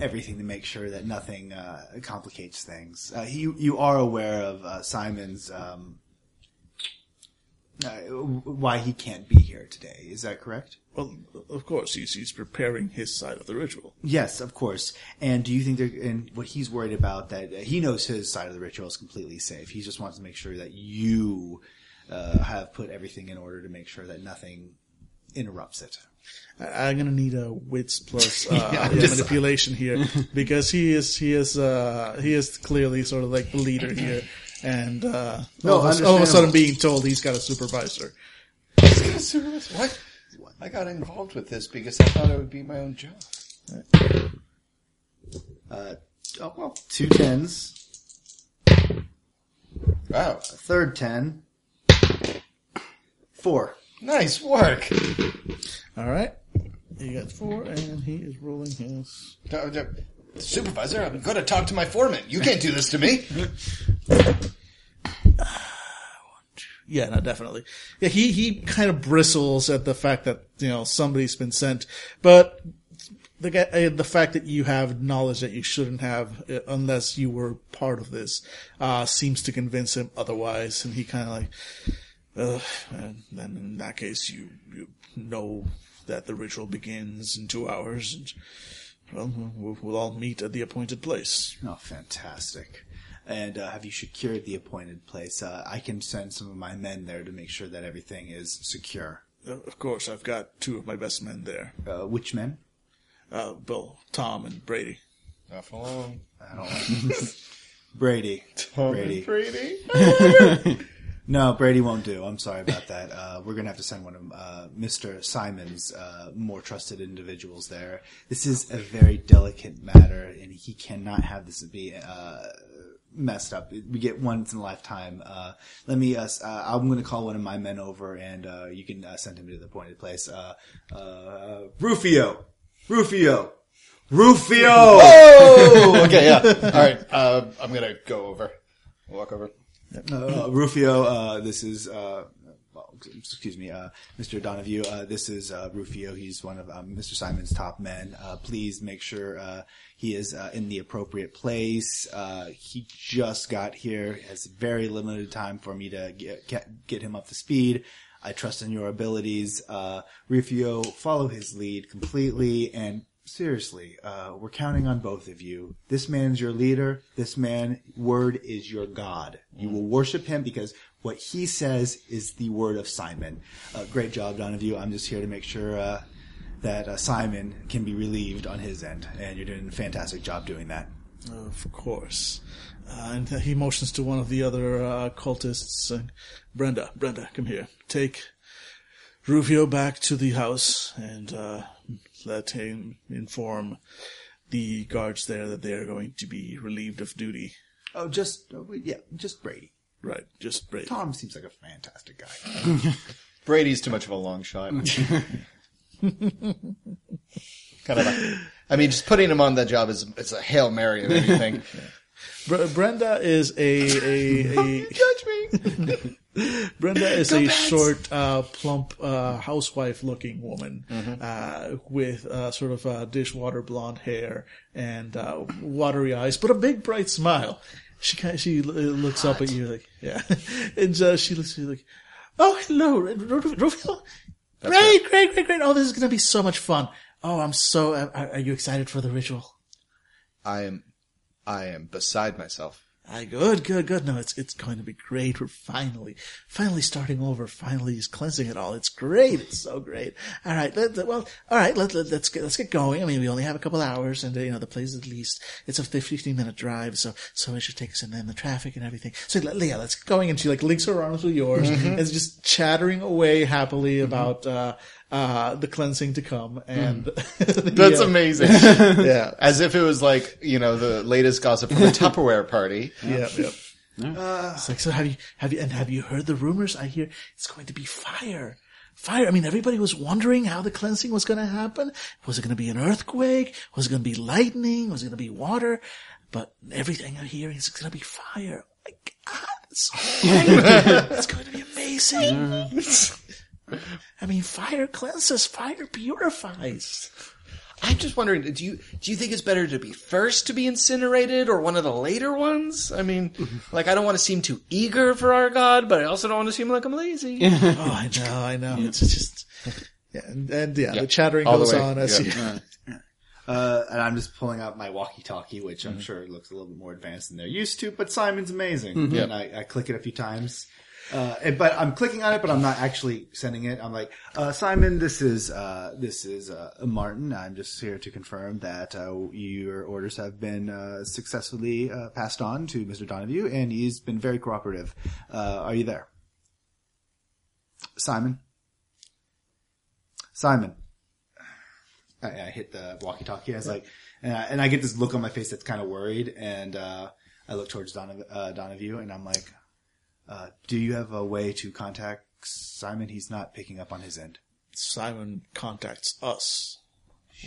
everything to make sure that nothing, uh, complicates things. Uh, you, you are aware of, uh, Simon's, um, uh, why he can't be here today. Is that correct? Well, of course, he's, he's preparing his side of the ritual. Yes, of course. And do you think there, and what he's worried about that he knows his side of the ritual is completely safe. He just wants to make sure that you uh, have put everything in order to make sure that nothing interrupts it. I- I'm gonna need a wits plus uh, Yeah, I'm yeah, just- manipulation here because he is he is uh, he is clearly sort of like the leader here, and uh, No, all, of a, all of a sudden being told he's got a supervisor. a supervisor. What? I got involved with this because I thought it would be my own job. Uh, oh, well, two tens, Wow. a third ten, four. Nice work. All right, he got four, and he is rolling his. Uh, uh, Supervisor, I'm going to talk to my foreman. You can't do this to me. Yeah, no, definitely. Yeah, he he kind of bristles at the fact that you know somebody's been sent, but the uh, the fact that you have knowledge that you shouldn't have uh, unless you were part of this uh, seems to convince him otherwise, and he kind of like, uh, and then in that case, you you know that the ritual begins in two hours, and we'll, we'll all meet at the appointed place. Oh, fantastic. And uh, have you secured the appointed place? Uh, I can send some of my men there to make sure that everything is secure. Uh, of course, I've got two of my best men there, Uh, which men? uh, Bill, Tom, and Brady. Not for long. I don't Brady. Brady. Brady. No, Brady won't do. I'm sorry about that. Uh, we're gonna have to send one of uh, Mr. Simon's uh, more trusted individuals there. This is a very delicate matter, and he cannot have this be uh, messed up. We get once in a lifetime. Uh, let me. Uh, uh, I'm gonna call one of my men over, and uh, you can uh, send him to the appointed place. Uh, uh, Rufio, Rufio, Rufio. Oh, okay, yeah. All right, uh, I'm gonna go over. Walk over. uh, Rufio, uh, this is, uh, excuse me, uh, Mr. Donahue, uh, this is, uh, Rufio. He's one of, um, Mr. Simon's top men. Uh, please make sure, uh, he is, uh, in the appropriate place. He just got here, has very limited time for me to get, get, him up to speed. I trust in your abilities. Rufio, follow his lead completely and seriously, uh, we're counting on both of you. This man's your leader. This man, word is your God. You will worship him because what he says is the word of Simon. Uh, great job, Donahue. I'm just here to make sure, uh, that uh, Simon can be relieved on his end, and you're doing a fantastic job doing that. Of course. Uh, and he motions to one of the other uh, cultists. Brenda, Brenda, come here. Take Rufio back to the house and uh, let him inform the guards there that they are going to be relieved of duty. Oh, just uh, yeah, just Brady. Right, just Brady. Tom seems like a fantastic guy. Brady's too much of a long shot. kind of. A, I mean, just putting him on that job is it's a hail mary of anything. Br- Brenda is a a, a Judge me. Brenda is a short, uh, plump, uh, housewife-looking woman uh, with uh, sort of uh, dishwater blonde hair and uh, watery eyes, but a big, bright smile. She kind she l- looks up at you like, yeah, and uh, she looks at you like, "Oh, hello, Rufio. Great, great, great, great. Oh, this is gonna be so much fun. Oh, I'm so. Are, are you excited for the ritual? I am, I am beside myself. Good, good, good. No, it's it's going to be great. We're finally, finally starting over. Finally, just cleansing it all. It's great. It's so great. All right. Let, let- well, all right. Let, let, let's get let's get going. I mean, we only have a couple hours, and uh, you know the place at least it's a 15 minute drive, so so it should take us in then the traffic and everything. So let- yeah, let's get going. And she like links her arms with yours and is just chattering away happily about uh uh the cleansing to come. And the, That's uh, amazing. Yeah. As if it was like you know the latest gossip from the Tupperware party. Yeah, yeah. it's like, so have you, have you, and have you heard the rumors? I hear it's going to be fire. Fire. I mean, everybody was wondering how the cleansing was going to happen. Was it going to be an earthquake? Was it going to be lightning? Was it going to be water? But everything I'm hearing is it's going to be fire. Oh my God, it's, it's going to be amazing. I mean, fire cleanses, fire purifies. I'm just wondering, do you do you think it's better to be first to be incinerated or one of the later ones? I mean, like I don't want to seem too eager for our god, but I also don't want to seem like I'm lazy. Oh, I know, I know. It's just, yeah, and, and yeah, the chattering All goes way. on as Yeah. you. Uh, and I'm just pulling out my walkie-talkie, which I'm sure looks a little bit more advanced than they're used to, but Simon's amazing. And I, I click it a few times. Uh, and- but I'm clicking on it, but I'm not actually sending it. I'm like, uh, Simon, this is, uh, this is, uh, Martin. I'm just here to confirm that, uh, your orders have been, uh, successfully, uh, passed on to Mr. Donahue, and he's been very cooperative. Uh, are you there? Simon? Simon? I, I hit the walkie-talkie. I was like, and I, and I get this look on my face that's kind of worried, and uh, I look towards uh, Donahue, and I'm like, uh, "Do you have a way to contact Simon? He's not picking up on his end." Simon contacts us.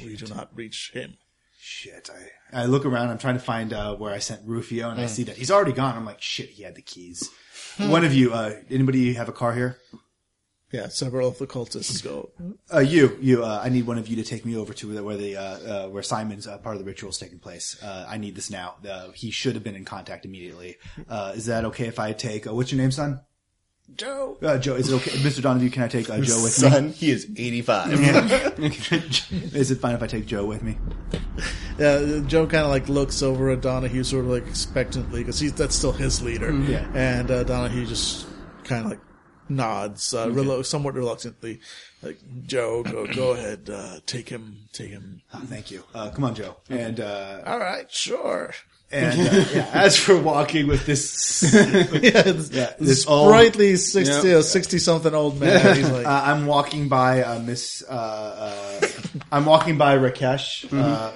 We do not reach him. Shit! I I look around. I'm trying to find uh, where I sent Rufio, and I see that he's already gone. I'm like, "Shit! He had the keys." One of you, uh, anybody have a car here? Yeah, several of the cultists go. Uh, you, you. Uh, I need one of you to take me over to where the uh, uh, where Simon's uh, part of the ritual is taking place. Uh, I need this now. Uh, he should have been in contact immediately. Uh, is that okay if I take? Uh, what's your name, son? Joe. Uh, Joe. Is it okay, Mr. Donahue? Can I take uh, Joe with me? Son, he is 85. is it fine if I take Joe with me? Yeah, Joe kind of like looks over at Donahue, sort of like expectantly, because he's that's still his leader. Yeah. And uh, Donahue just kind of like nods, uh, relo- somewhat reluctantly. Like Joe, go go ahead, uh, take him, take him. Oh, thank you. Uh, come on, Joe. And uh, All right, sure. and uh, yeah, as for walking with this, yeah, Yeah, this this old- sprightly sixty, uh, sixty something old man. He's like, uh, I'm walking by uh, Miss. Uh, uh, I'm walking by Rakesh, uh,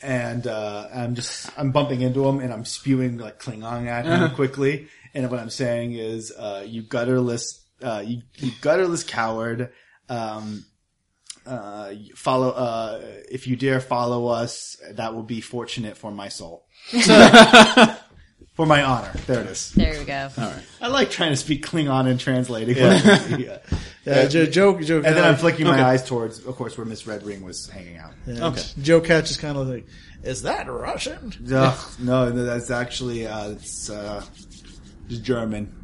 and uh, I'm just I'm bumping into him, and I'm spewing like Klingon at him quickly. And what I'm saying is, uh, you gutterless, uh, you, you gutterless coward. Um, uh, follow. Uh, if you dare follow us, that will be fortunate for my soul. for my honor. There it is. There we go. All right. I like trying to speak Klingon and translating. Yeah. yeah, Joe, Joe, Joe And then I'm flicking my eyes towards, of course, where Miss Red Ring was hanging out. yeah, Okay. Joe catches kind of like, is that Russian? Ugh, no, no, that's actually uh, it's uh, just German.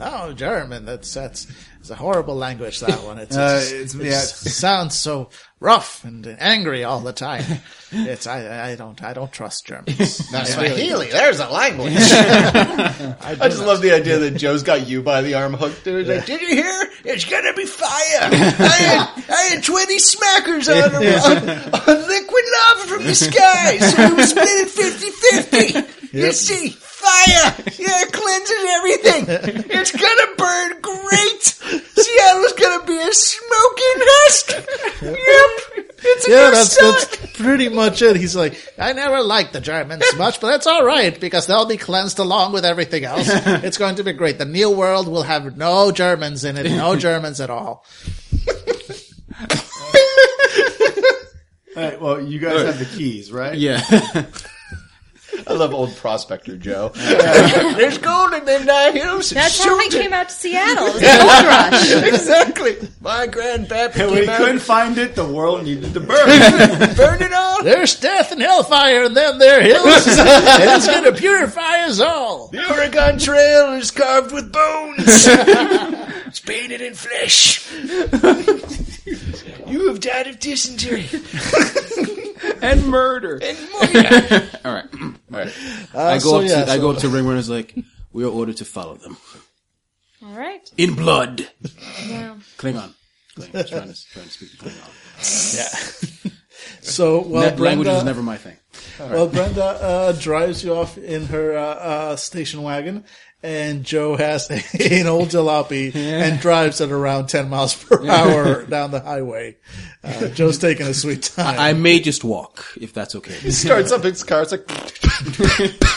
Oh, German. That's that's it's a horrible language. That one. It's, Uh, it's, it's- it yeah. sounds so rough and angry all the time. It's I I don't I don't trust Germans. That's really- Swahili, there's a language. I, I just not- love the idea that Joe's got you by the arm hooked. Dude. Like, Did you hear? It's gonna be fire. I had, I had 20 smackers on, on, on liquid lava from the sky, so we were split it 50-50. You see, fire. Yeah, it cleanses everything. It's gonna burn great. Seattle's gonna be a smoking husk. Yep. It's a Yeah, that's start. that's pretty much it. He's like, I never liked the Germans much, but that's all right because they'll be cleansed along with everything else. It's going to be great. The new world will have no Germans in it, no Germans at all. All right, well, you guys have the keys, right? Yeah. I love old prospector Joe. There's gold in them nine hills. That's how I came out to Seattle. It was a gold rush. exactly. My grandpappy And when he came couldn't out find it, the world needed to burn. and burned it all. There's death and hellfire, in them there hills, and it's going to purify us all. The Oregon Trail is carved with bones. it's painted in flesh. you have died of dysentery and murder. and more. All right. All right. Uh, I go so, up yeah, to I so- go up to Ringworm and is like, we are ordered to follow them All right. in blood. Yeah. Klingon. Klingon. Trying to trying to speak Klingon. Yeah. so while Ne- language Brenda, is never my thing. well, Brenda uh, drives you off in her uh, uh, station wagon, and Joe has an old jalopy and drives at around ten miles per hour down the highway. Uh, Joe's taking a sweet time. I may just walk if that's okay. He Starts up his car. It's like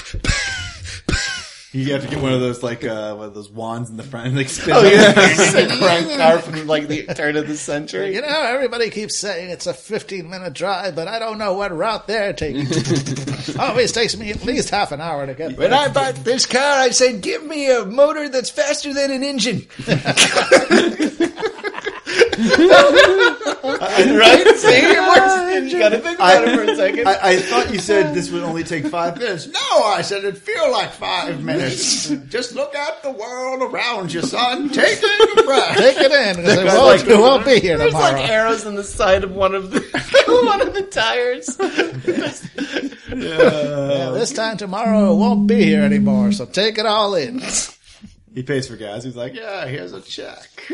you have to get one of those, like, uh, one of those wands in the front and, like, spin oh it. yeah, it's crank car from like the turn of the century. You know, everybody keeps saying it's a 15 minute drive, but I don't know what route they're taking. Always takes me at least half an hour to get When there. I bought this car, I said, "Give me a motor that's faster than an engine." right? See, it works. You got to think about it for a second. I, I thought you said this would only take five minutes. No, I said it'd feel like five minutes. Just look at the world around you, son. Take a breath. Take it in, because it won't, like- it won't be here There's tomorrow. like arrows in the side of one of the one of the tires. Yeah, this time tomorrow it won't be here anymore, so take it all in. He pays for gas. He's like, yeah, here's a check.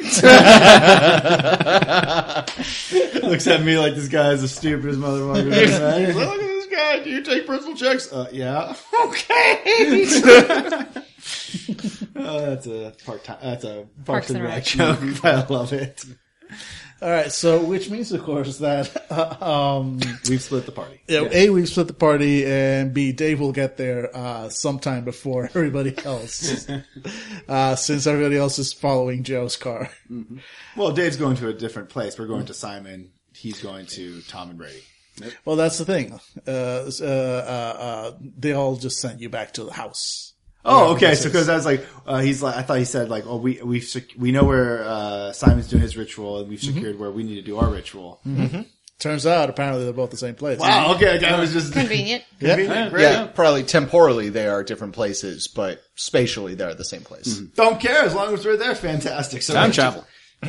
Looks at me like this guy is the stupidest motherfucker. He's like, Look at this guy. Do you take personal checks? Uh, yeah. Okay. oh, that's a part time. That's a Parks, and Rec joke. I love it. All right, so which means, of course, that uh, um, We've split the party. yeah, a we've split the party, and b Dave will get there uh, sometime before everybody else, uh, since everybody else is following Joe's car. Well, Dave's going to a different place. We're going to Simon. He's going to Tom and Brady. Well, that's the thing. Uh, uh, uh, uh, they all just sent you back to the house. Oh, okay. So because I was like, uh, he's like, I thought he said like, oh, we we sec- we know where uh, Simon's doing his ritual, and we've secured where we need to do our ritual. Turns out, apparently, they're both the same place. Wow. Okay. I was just Convenient. Yeah. Great. Yeah, probably temporally they are different places, but spatially they're the same place. Don't care as long as we're there. Fantastic. So Time travel.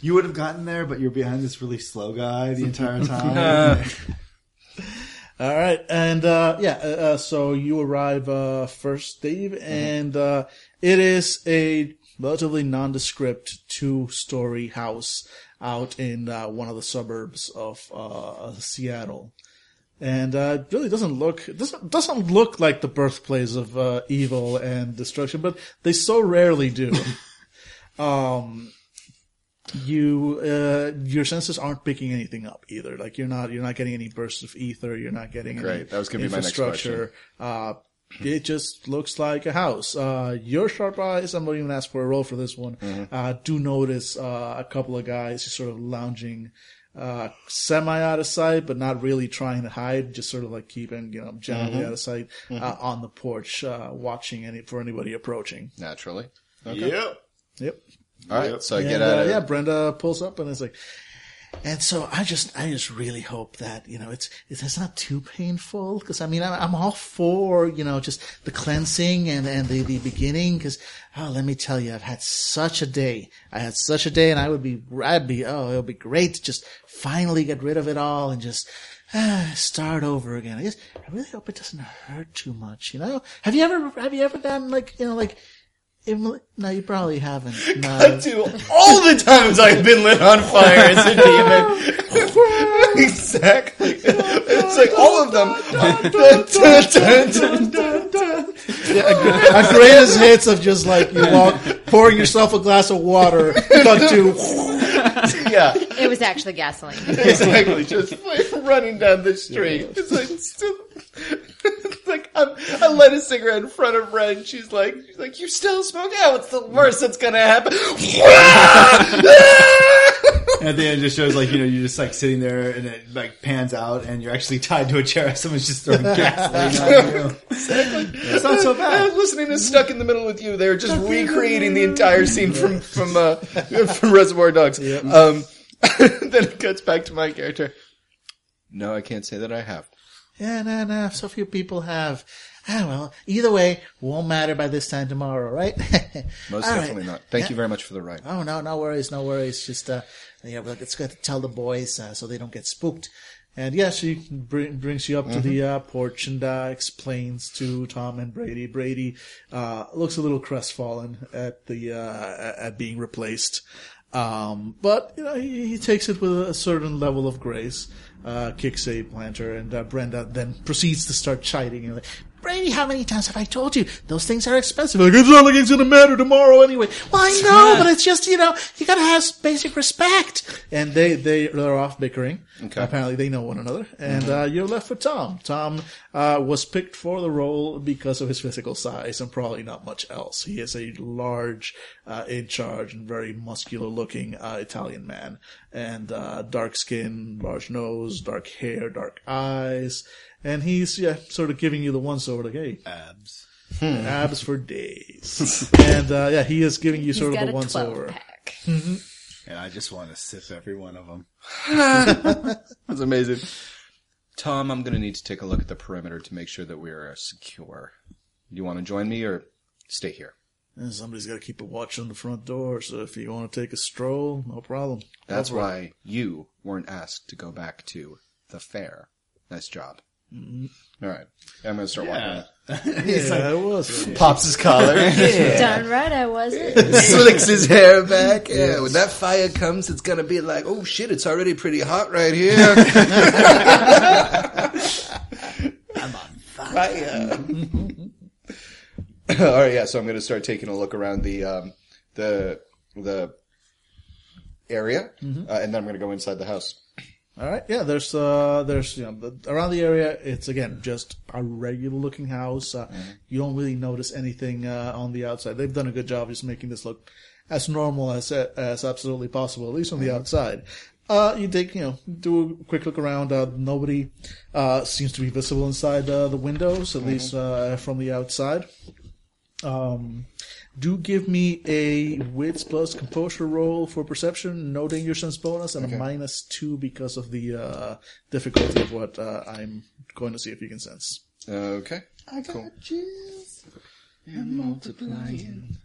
You would have gotten there, but you're behind this really slow guy the entire time. All right, and uh, yeah, uh, uh, so you arrive uh, first, Dave, and uh, it is a relatively nondescript two-story house out in uh, one of the suburbs of uh, Seattle, and uh, it really doesn't look it doesn't doesn't look like the birthplace of uh, evil and destruction, but they so rarely do. um, you uh, your senses aren't picking anything up either. Like you're not you're not getting any bursts of ether. You're not getting any Great. That was gonna be my next infrastructure. Uh, it just looks like a house. Uh, your sharp eyes, I'm not even ask for a roll for this one. Mm-hmm. Uh, do notice uh, a couple of guys just sort of lounging, uh, semi out of sight, but not really trying to hide. Just sort of like keeping you know generally Mm-hmm. out of sight uh, on the porch, uh, watching any for anybody approaching. Naturally. Okay. Yep. Yep. All right. So I And, get out uh, of yeah, Brenda pulls up and it's like, and so I just, I just really hope that, you know, it's, it's, it's not too painful. Cause I mean, I'm, I'm all for, you know, just the cleansing and, and the, the beginning. Cause, oh, let me tell you, I've had such a day. I had such a day and I would be, I'd be, oh, it would be great to just finally get rid of it all and just, ah, start over again. I guess, I really hope it doesn't hurt too much, you know? Have you ever, have you ever done like, you know, like, Im- no, you probably haven't. No. to all the times I've been lit on fire as a demon. exactly. It's like all of them. Our greatest hits of just like you walk, pouring yourself a glass of water, cut to yeah, It was actually gasoline. exactly. Just like running down the street. It's like, still, it's like I'm, I light a cigarette in front of Red, and she's like, she's like, you still smoke? Yeah, what's the worst that's gonna happen? And at the end, it just shows like you know you're just like sitting there, and it like pans out, and you're actually tied to a chair. And someone's just throwing gasoline on you. It's not so I'm bad. listening to Stuck in the Middle with You. They're just recreating the entire scene from from uh, from Reservoir Dogs. Um, then it cuts back to my character. No, I can't say that I have. Yeah, no, no. So few people have. Ah, well, either way, won't matter by this time tomorrow, right? Most All right. definitely not. Thank you very much for the ride. Oh no, no worries, no worries. Just uh, yeah, well, it's good to tell the boys uh, so they don't get spooked. And yeah, she br- brings you up to the uh, porch and uh, explains to Tom and Brady. Brady uh, looks a little crestfallen at the uh, at being replaced, um, but you know he, he takes it with a certain level of grace. Uh, kicks a planter, and uh, Brenda then proceeds to start chiding. You know, like, Brady, how many times have I told you those things are expensive? Like, it's not like it's gonna matter tomorrow anyway. Well, I know, but it's just you know you gotta have basic respect. And they they they're off bickering. Okay. Apparently, they know one another, and uh, you're left with Tom. Tom uh, was picked for the role because of his physical size and probably not much else. He is a large, uh, in charge, and very muscular-looking uh, Italian man, and uh, dark skin, large nose, dark hair, dark eyes, and he's yeah sort of giving you the once over, like hey, Abs. abs for days, and uh, yeah, he is giving you He's sort of got the a once 12 over. pack. And I just want to sip every one of them. That's amazing. Tom, I'm going to need to take a look at the perimeter to make sure that we are secure. You want to join me or stay here? And somebody's got to keep a watch on the front door, so if you want to take a stroll, no problem. That's why you weren't asked to go back to the fair. Nice job. All right. I'm going to start walking. Yeah, it was. Pops his collar. Darn right I wasn't. Slicks his hair back. Yeah, when that fire comes, it's going to be like, oh shit, it's already pretty hot right here. I'm on fire. All right, yeah. So I'm going to start taking a look around the um, the the area, uh, and then I'm going to go inside the house. All right, yeah. There's uh, there's you know the, around the area. It's again just a regular looking house. Uh, You don't really notice anything uh, on the outside. They've done a good job just making this look as normal as as absolutely possible, at least on the outside. Uh, you take you know do a quick look around. Uh, nobody uh, seems to be visible inside uh, the windows, at least uh, from the outside. Um, do give me a wits plus composure roll for perception, no danger sense bonus, and a minus two because of the uh, difficulty of what uh, I'm going to see if you can sense. Okay. I got cool. And multiplying.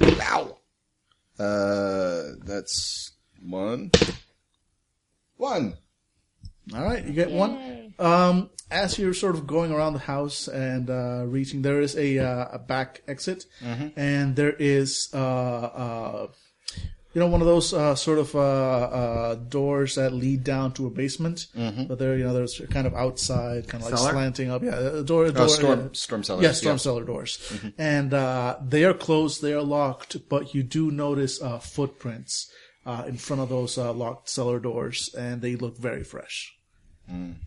Wow. Uh, that's one. One. All right, you get one. Um, as you're sort of going around the house and uh, reaching, there is a uh, a back exit, and there is uh, uh, you know one of those uh, sort of uh, uh, doors that lead down to a basement. But they're you know there's kind of outside, kind of like Cellar? slanting up. Yeah, a door. a door Oh, storm, yeah. storm cellar. Yeah, storm cellar doors, and uh, they are closed. They are locked, but you do notice uh, footprints uh, in front of those uh, locked cellar doors, and they look very fresh.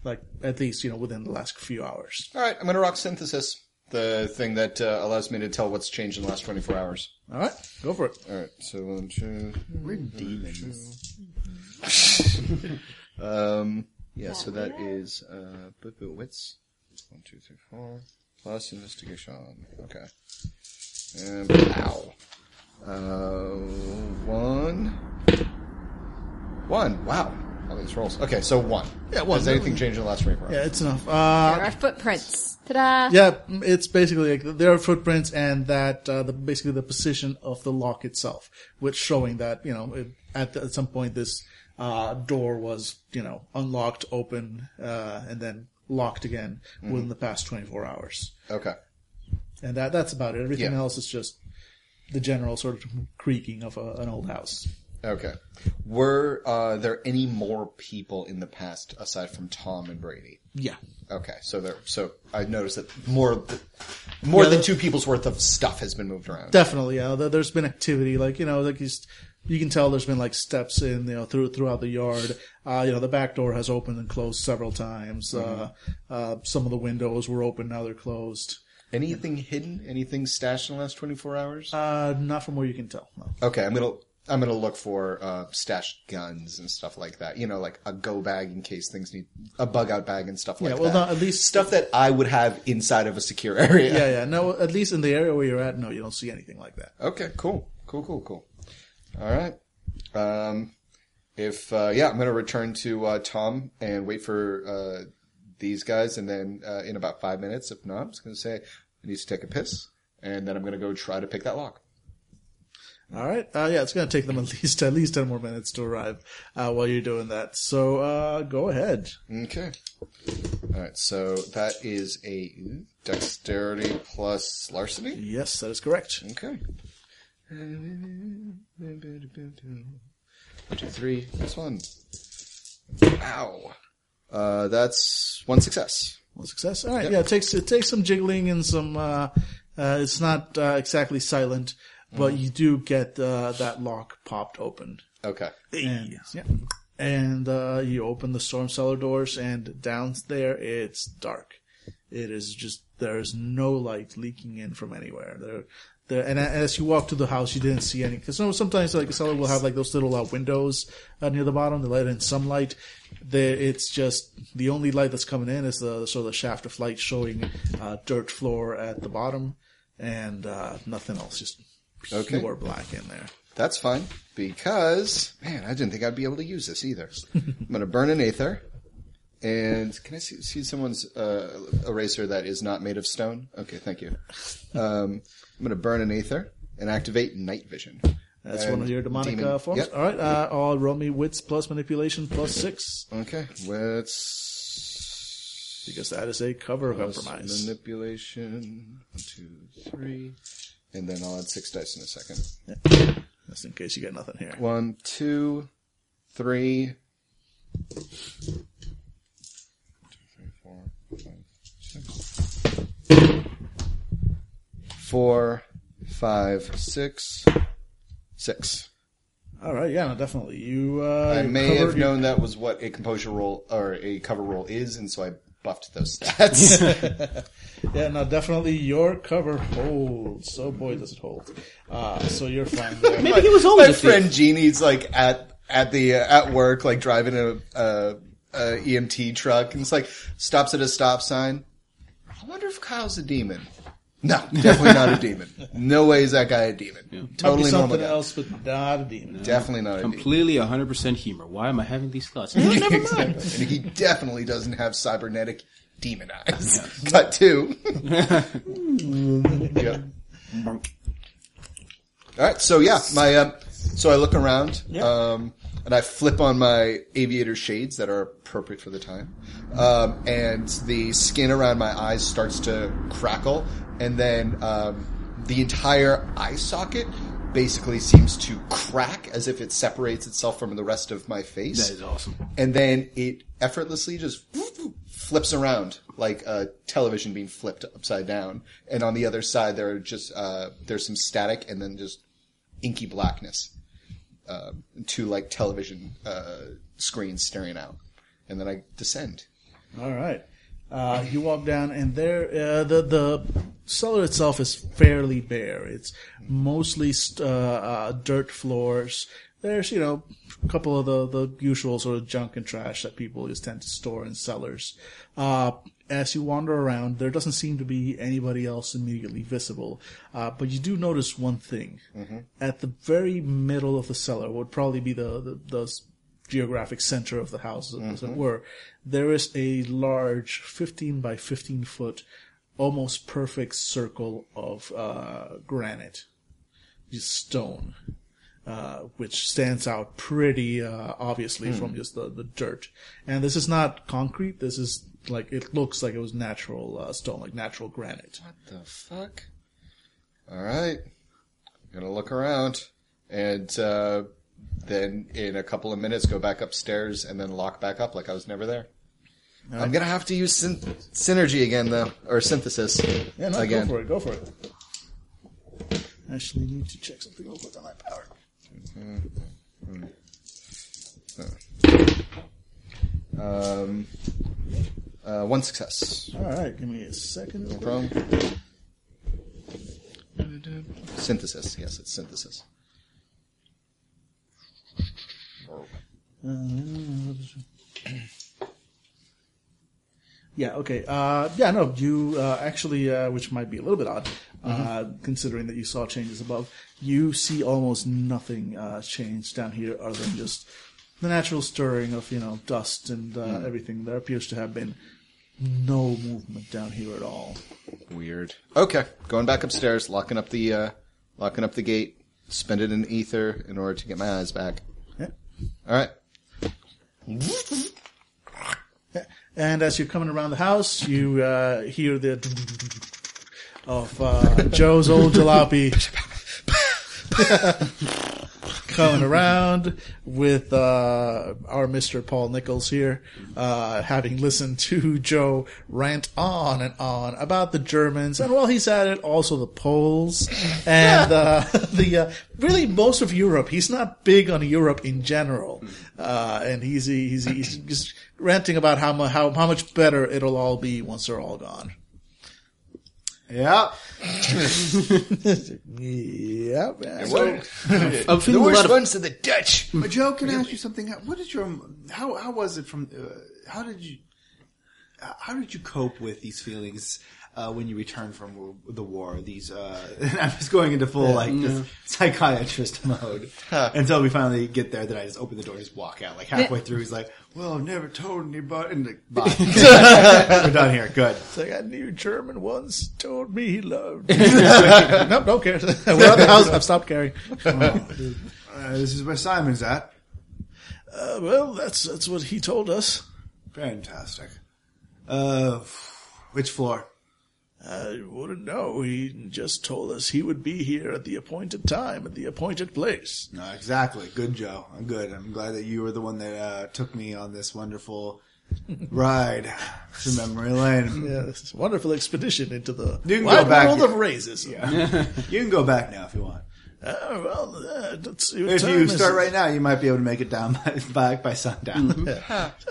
Like at least you know within the last few hours. All right, I'm going to rock synthesis, the thing that uh, allows me to tell what's changed in the last 24 hours. All right, go for it. All right, so one, two, We're demons. um, yeah, so that is uh, bu- bu- wits. One, two, three, four. Plus investigation. Okay. And pow. Uh, one. One. Wow. All these rolls. Okay, so one. Yeah, one. Has anything changed in the last 24 hours? Yeah, it's enough. There Uh, are footprints. Ta-da! yeah, it's basically like there are footprints and that uh, the basically the position of the lock itself, which showing that you know it, at, at some point this uh, door was you know unlocked, open, uh, and then locked again within the past twenty four hours. Okay. and that that's about it. Everything Yeah. else is just the general sort of creaking of a, an old house. Okay. Were uh, there any more people in the past aside from Tom and Brady? Yeah, Okay, so there. So I noticed that more, more Yeah, than two people's worth of stuff has been moved around. definitely. Yeah, there- there's been activity like you know like he's. You can tell there's been like steps in, you know, through throughout the yard. Uh, you know, the back door has opened and closed several times. Uh, uh, some of the windows were open, now they're closed. Anything hidden? Anything stashed in the last twenty four hours? Uh, not from where you can tell. No. Okay, I'm gonna I'm gonna look for uh, stashed guns and stuff like that. You know, like a go bag in case things need a bug out bag and stuff like that. Yeah, well, that. no, at least stuff that I would have inside of a secure area. Yeah, yeah. No, at least in the area where you're at, no, you don't see anything like that. Okay, cool, cool, cool, cool. All right. Um, if uh, yeah, I'm gonna return to uh, Tom and wait for uh, these guys, and then uh, in about five minutes, if not, I'm just gonna say I need to take a piss, and then I'm gonna go try to pick that lock. All right. Uh, yeah, it's going to take them at least at least ten more minutes to arrive uh, while you're doing that. So uh, go ahead. Okay. All right. So that is a dexterity plus larceny. Yes, that is correct. Okay. One, two, three. This one. Ow. Uh, that's one success. One success. All right. Yeah, it takes it takes some jiggling and some. Uh, uh, it's not uh, exactly silent, but you do get uh, that lock popped open. Okay. And, yeah. And uh, you open the storm cellar doors, and down there it's dark. It is just there's no light leaking in from anywhere. There, there, and as you walk to the house, you didn't see any because sometimes like a cellar will have like those little uh, windows uh, near the bottom to let in some light. There, it's just the only light that's coming in is the sort of the shaft of light showing uh, dirt floor at the bottom, and uh, nothing else. Just Okay. pure black in there. That's fine because man, I didn't think I'd be able to use this either. I'm gonna burn an aether, and can I see, see someone's uh, eraser that is not made of stone? Okay, thank you. Um, I'm gonna burn an aether and activate night vision. That's And one of your demonic uh, forms. Yep. All right. Uh, I'll roll me wits plus manipulation plus six Okay, let's because that is a cover plus compromise. manipulation. One, two, three, and then I'll add six dice in a second. Just in case you get nothing here. One, two, three. Two, three, four, five, six. Four, five, six, six. All right. Yeah. No, definitely. You. Uh, I may have known that was what a composure roll or a cover roll is, and so I buffed those stats. Yeah. No. Definitely. Your cover holds. Oh boy, does it hold. Uh, so you're fine. There. Maybe he was My always a thief. friend Jeannie's like at at the uh, at work, like driving a, a, a EMT truck, and it's like stops at a stop sign. I wonder if Kyle's a demon. No, definitely not a demon. No way is that guy a demon. Might be Totally normal something guy. else, but not a demon. Definitely not Completely a. Completely 100% humor. Why am I having these thoughts? Exactly. And he definitely doesn't have cybernetic demon eyes. Cut two. yep. All right. So yeah, my um, so I look around. Um, and I flip on my aviator shades that are appropriate for the time, um, and the skin around my eyes starts to crackle, and then um, the entire eye socket basically seems to crack as if it separates itself from the rest of my face. That is awesome. And then it effortlessly just flips around like a television being flipped upside down. And on the other side, there are just uh, there's some static and then just inky blackness. Uh, two like television uh, screens staring out, and then I descend. All right. Uh, you walk down, and there uh, the the cellar itself is fairly bare. It's mostly st- uh, uh, dirt floors. There's you know a couple of the the usual sort of junk and trash that people just tend to store in cellars. Uh, as you wander around, there doesn't seem to be anybody else immediately visible, uh, but you do notice one thing. At the very middle of the cellar would probably be the the, the geographic center of the house, as it were, there is a large 15 by 15 foot, almost perfect circle of uh, granite, just stone, uh, which stands out pretty uh, obviously from just the, the dirt. And this is not concrete. This is like it looks like it was natural uh, stone, like natural granite. What the fuck. All right, I'm gonna look around, and uh, then in a couple of minutes go back upstairs and then lock back up like I was never there. I'm gonna have to use syn- synergy again though, or synthesis Yeah, no, again. go for it. Go for it. Actually, need to check something real quick on my power. Um, uh, one success. All right, give me a second. quick. From synthesis. Yes, it's synthesis. Yeah, okay. Uh, yeah, no, you uh, actually, uh, which might be a little bit odd, uh, considering that you saw changes above, you see almost nothing uh, change down here other than just the natural stirring of, you know, dust and uh, everything. There appears to have been no movement down here at all. Weird. Okay, going back upstairs, locking up the uh, locking up the gate, spend it in aether in order to get my eyes back. Yeah. All right. Yeah. And as you're coming around the house, you uh, hear the of uh, Joe's old jalopy coming around with uh, our Mr. Paul Nichols here, uh, having listened to Joe rant on and on about the Germans, and while he's at it, also the Poles and uh, the uh, really most of Europe. He's not big on Europe in general, uh, and he's he's he's just ranting about how how how much better it'll all be once they're all gone. Yeah. Yeah, man. I'm The feeling a lot worst of ones are the Dutch. But Joe, can I ask you something? What is your how how was it from? Uh, how did you how did you cope with these feelings uh, when you return from the war? These uh, I'm just going into full like this psychiatrist mode until we finally get there. Then I just open the door, and just walk out. Like halfway through, he's like, "Well, I've never told anybody." And like, bye. We're done here. Good. It's like I knew German once told me he loved. me. nope, don't care. We're at the house. I've stopped caring. Uh, this is where Simon's at. Uh, well, that's that's what he told us. Fantastic. Uh, which floor? I wouldn't know. He just told us he would be here at the appointed time at the appointed place. No, exactly. Good, Joe. I'm good. I'm glad that you were the one that uh, took me on this wonderful ride to memory lane. Yeah, this a wonderful expedition into the You can go back. world of races. You can go back now if you want. Uh, well, uh, let's see what If time you is start it? right now, you might be able to make it down by, back by sundown. Say,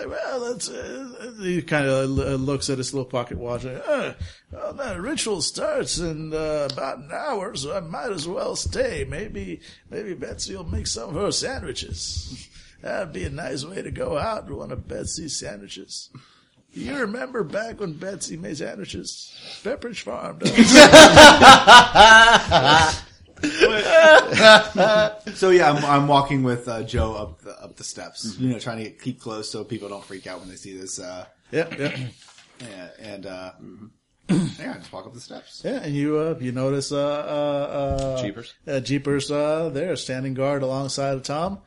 well, that's uh, he kind of uh, looks at his little pocket watch. Uh, well, that ritual starts in uh, about an hour, so I might as well stay. Maybe, maybe Betsy will make some of her sandwiches. That'd be a nice way to go out with one of Betsy's sandwiches. You remember back when Betsy made sandwiches? Pepperidge Farm. don't you? so yeah, I'm, I'm walking with uh, Joe up the up the steps. You know, trying to keep close so people don't freak out when they see this. Uh, yeah, yeah, yeah, and uh, yeah, I just walk up the steps. yeah. And you, uh, you notice, uh, uh, uh, Jeepers. uh, Jeepers, uh, there, standing guard alongside of Tom.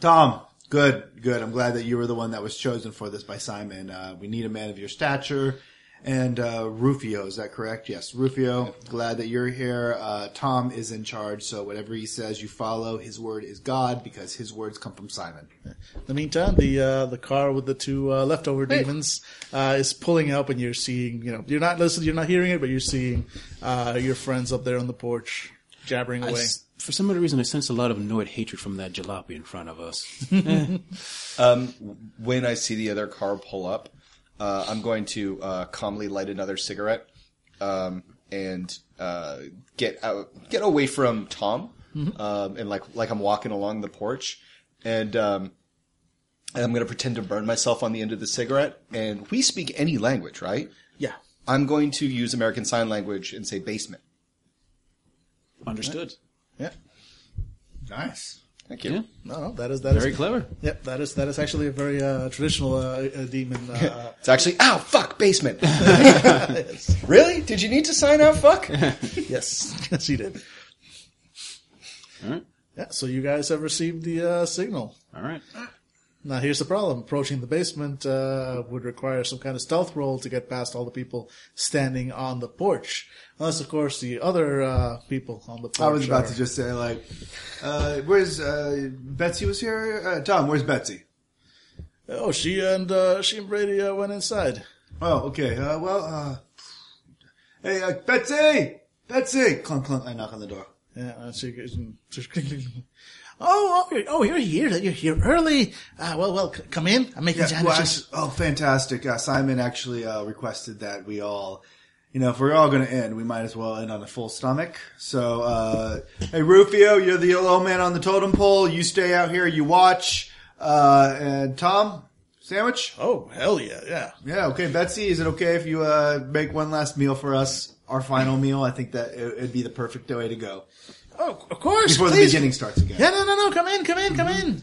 Tom, good, good. I'm glad that you were the one that was chosen for this by Simon. Uh, we need a man of your stature. And uh, Rufio, is that correct? Yes, Rufio. Glad that you're here. Uh, Tom is in charge, so whatever he says, you follow. His word is God because his words come from Simon. In the meantime, the uh, the car with the two uh, leftover demons uh, is pulling up, and you're seeing, you know, you're not listening, you're not hearing it, but you're seeing uh, your friends up there on the porch jabbering away. s- for some other reason, I sense a lot of annoyed hatred from that jalopy in front of us. When I see the other car pull up, uh, I'm going to uh, calmly light another cigarette um, and uh, get out, get away from Tom, um, and like like I'm walking along the porch, and um, and I'm going to pretend to burn myself on the end of the cigarette. And we speak any language, right? yeah. I'm going to use American Sign Language and say basement. Understood. Yeah. Nice. Thank you. Yeah. No, no, that is that is Very clever. Yep, that is that is actually a very uh, traditional uh, uh, demon. Uh, It's actually, ow, fuck, basement. really? Did you need to sign out fuck? yes, yes, he did. All right. Yeah, so you guys have received the uh, signal. All right. Now here's the problem: approaching the basement uh, would require some kind of stealth roll to get past all the people standing on the porch. Unless, of course, the other uh, people on the porch. I was about are- to just say, like, uh, where's uh, Betsy was here? Uh, Tom, where's Betsy? Oh, she and uh, she and Brady uh, went inside. Oh, okay. Uh, well, uh, hey, uh, Betsy! Betsy! Clunk, clunk. I knock on the door. Yeah, she goes. and- Oh, oh, you're, oh, you're here. You're here early. Uh, well, well, c- come in. I'm making Yeah, well, sandwiches. actually- oh, fantastic. Uh, Simon actually uh, requested that we all, you know, if we're all going to end, we might as well end on a full stomach. So, uh, hey, Rufio, you're the low man on the totem pole. You stay out here, you watch. Uh, and Tom, sandwich? Oh, hell yeah, yeah. Yeah, okay. Betsy, is it okay if you uh, make one last meal for us? Our final meal? I think that it, it'd be the perfect way to go. Oh, of course. Before the beginning starts again. Yeah, no, no, no. Come in, come in, come in.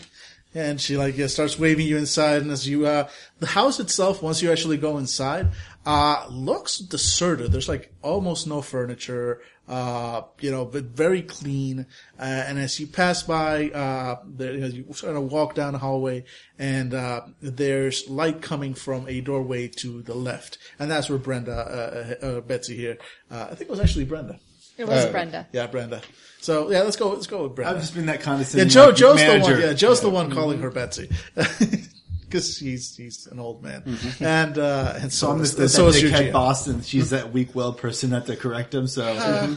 And she like yeah, starts waving you inside, and as you, uh, the house itself, once you actually go inside, uh, looks deserted. There's like almost no furniture, uh, you know, but very clean. Uh, and as you pass by, uh, there, you, know, you sort of walk down the hallway, and uh, there's light coming from a doorway to the left, and that's where Brenda, uh, uh, uh, Betsy here, uh, I think it was actually Brenda. It was Brenda. Yeah, Brenda. So yeah, let's go. Let's go with Brenda. I've just been that condescending. Yeah, condescending. Joe. like, Joe's the one. Yeah, Joe's the one calling her Betsy because he's he's an old man, and uh, and so I'm is- just the, so is your dickhead GM. boss, and she's that weak-willed person that to correct him. So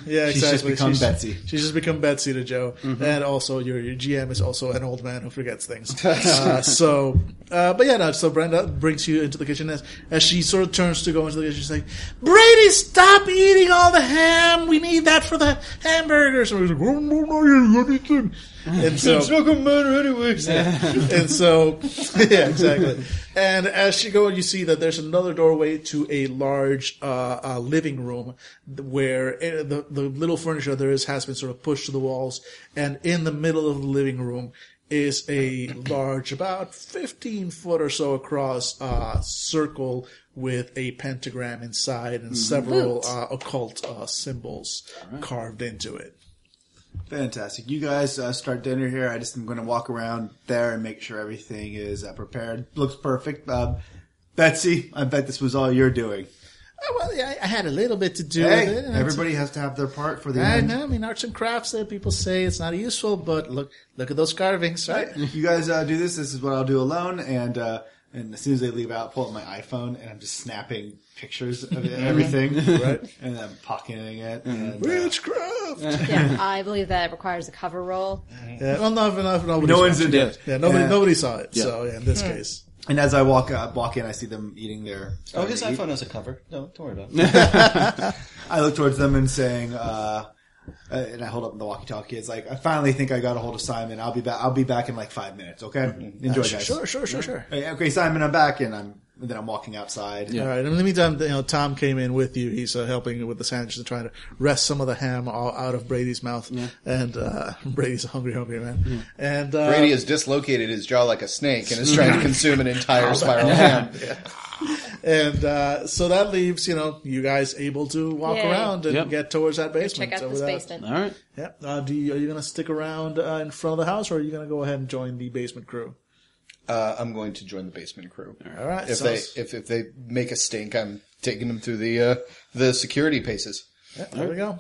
Yeah, she's exactly. just become she's, Betsy. She's just become Betsy to Joe, and also your your GM is also an old man who forgets things. uh, so, uh, but yeah, no. So Brenda brings you into the kitchen as as she sort of turns to go into the kitchen. She's like, "Brady, stop eating all the ham. We need that for the hamburgers." And he's like, "Oh, no, no, you anything." And so not gonna matter anyways. and so yeah exactly. And as you go you see that there's another doorway to a large uh, uh, living room where uh, the, the little furniture there is has been sort of pushed to the walls. And in the middle of the living room is a large about 15 foot or so across uh, circle with a pentagram inside and several uh, occult uh, symbols carved into it Fantastic. You guys uh, start dinner here. I just am going to walk around there and make sure everything is uh, prepared. Looks perfect. Um, Betsy, I bet this was all you're doing. Oh, well yeah, I had a little bit to do Hey, with it everybody has to have their part for the I end. know. I mean, arts and crafts. That people say it's not useful, but look, look at those carvings, right? You guys uh, do this. This is what I'll do alone. And uh, and as soon as they leave out, pull up my iPhone and I'm just snapping pictures of it- everything, Right. And then pocketing it. And, uh, Witchcraft. Yeah, I believe that requires a cover roll. Yeah, well, no, no, nobody. no saw one's it. into it. Yeah, nobody, Uh, nobody saw it. So yeah, in this case, And as I walk uh, walk in, I see them eating their. Oh, his starting to eat. iPhone has a cover. No, don't worry about it. I look towards them and saying, uh, uh, and I hold up the walkie-talkie. It's like I finally think I got a hold of Simon. I'll be back. I'll be back in like five minutes. Okay, enjoy, guys. sure, sure, sure, sure. Hey, Okay, Simon, I'm back, and I'm and then I'm walking outside. All right. And in the meantime, you know, Tom came in with you. He's uh, helping with the sandwiches and trying to wrest some of the ham all out of Brady's mouth. And uh, Brady's a hungry, hungry man. And uh, Brady has dislocated his jaw like a snake and is trying to consume an entire spiral ham. and uh, so that leaves you know you guys able to walk Yay. around and Yep. get towards that basement. Check out So this without- basement. All right. Yeah. Uh, do you, are you going to stick around uh, in front of the house, or are you going to go ahead and join the basement crew? Uh, I'm going to join the basement crew. All right. If they if, if they make a stink, I'm taking them through the uh, the security paces. yeah, there we go.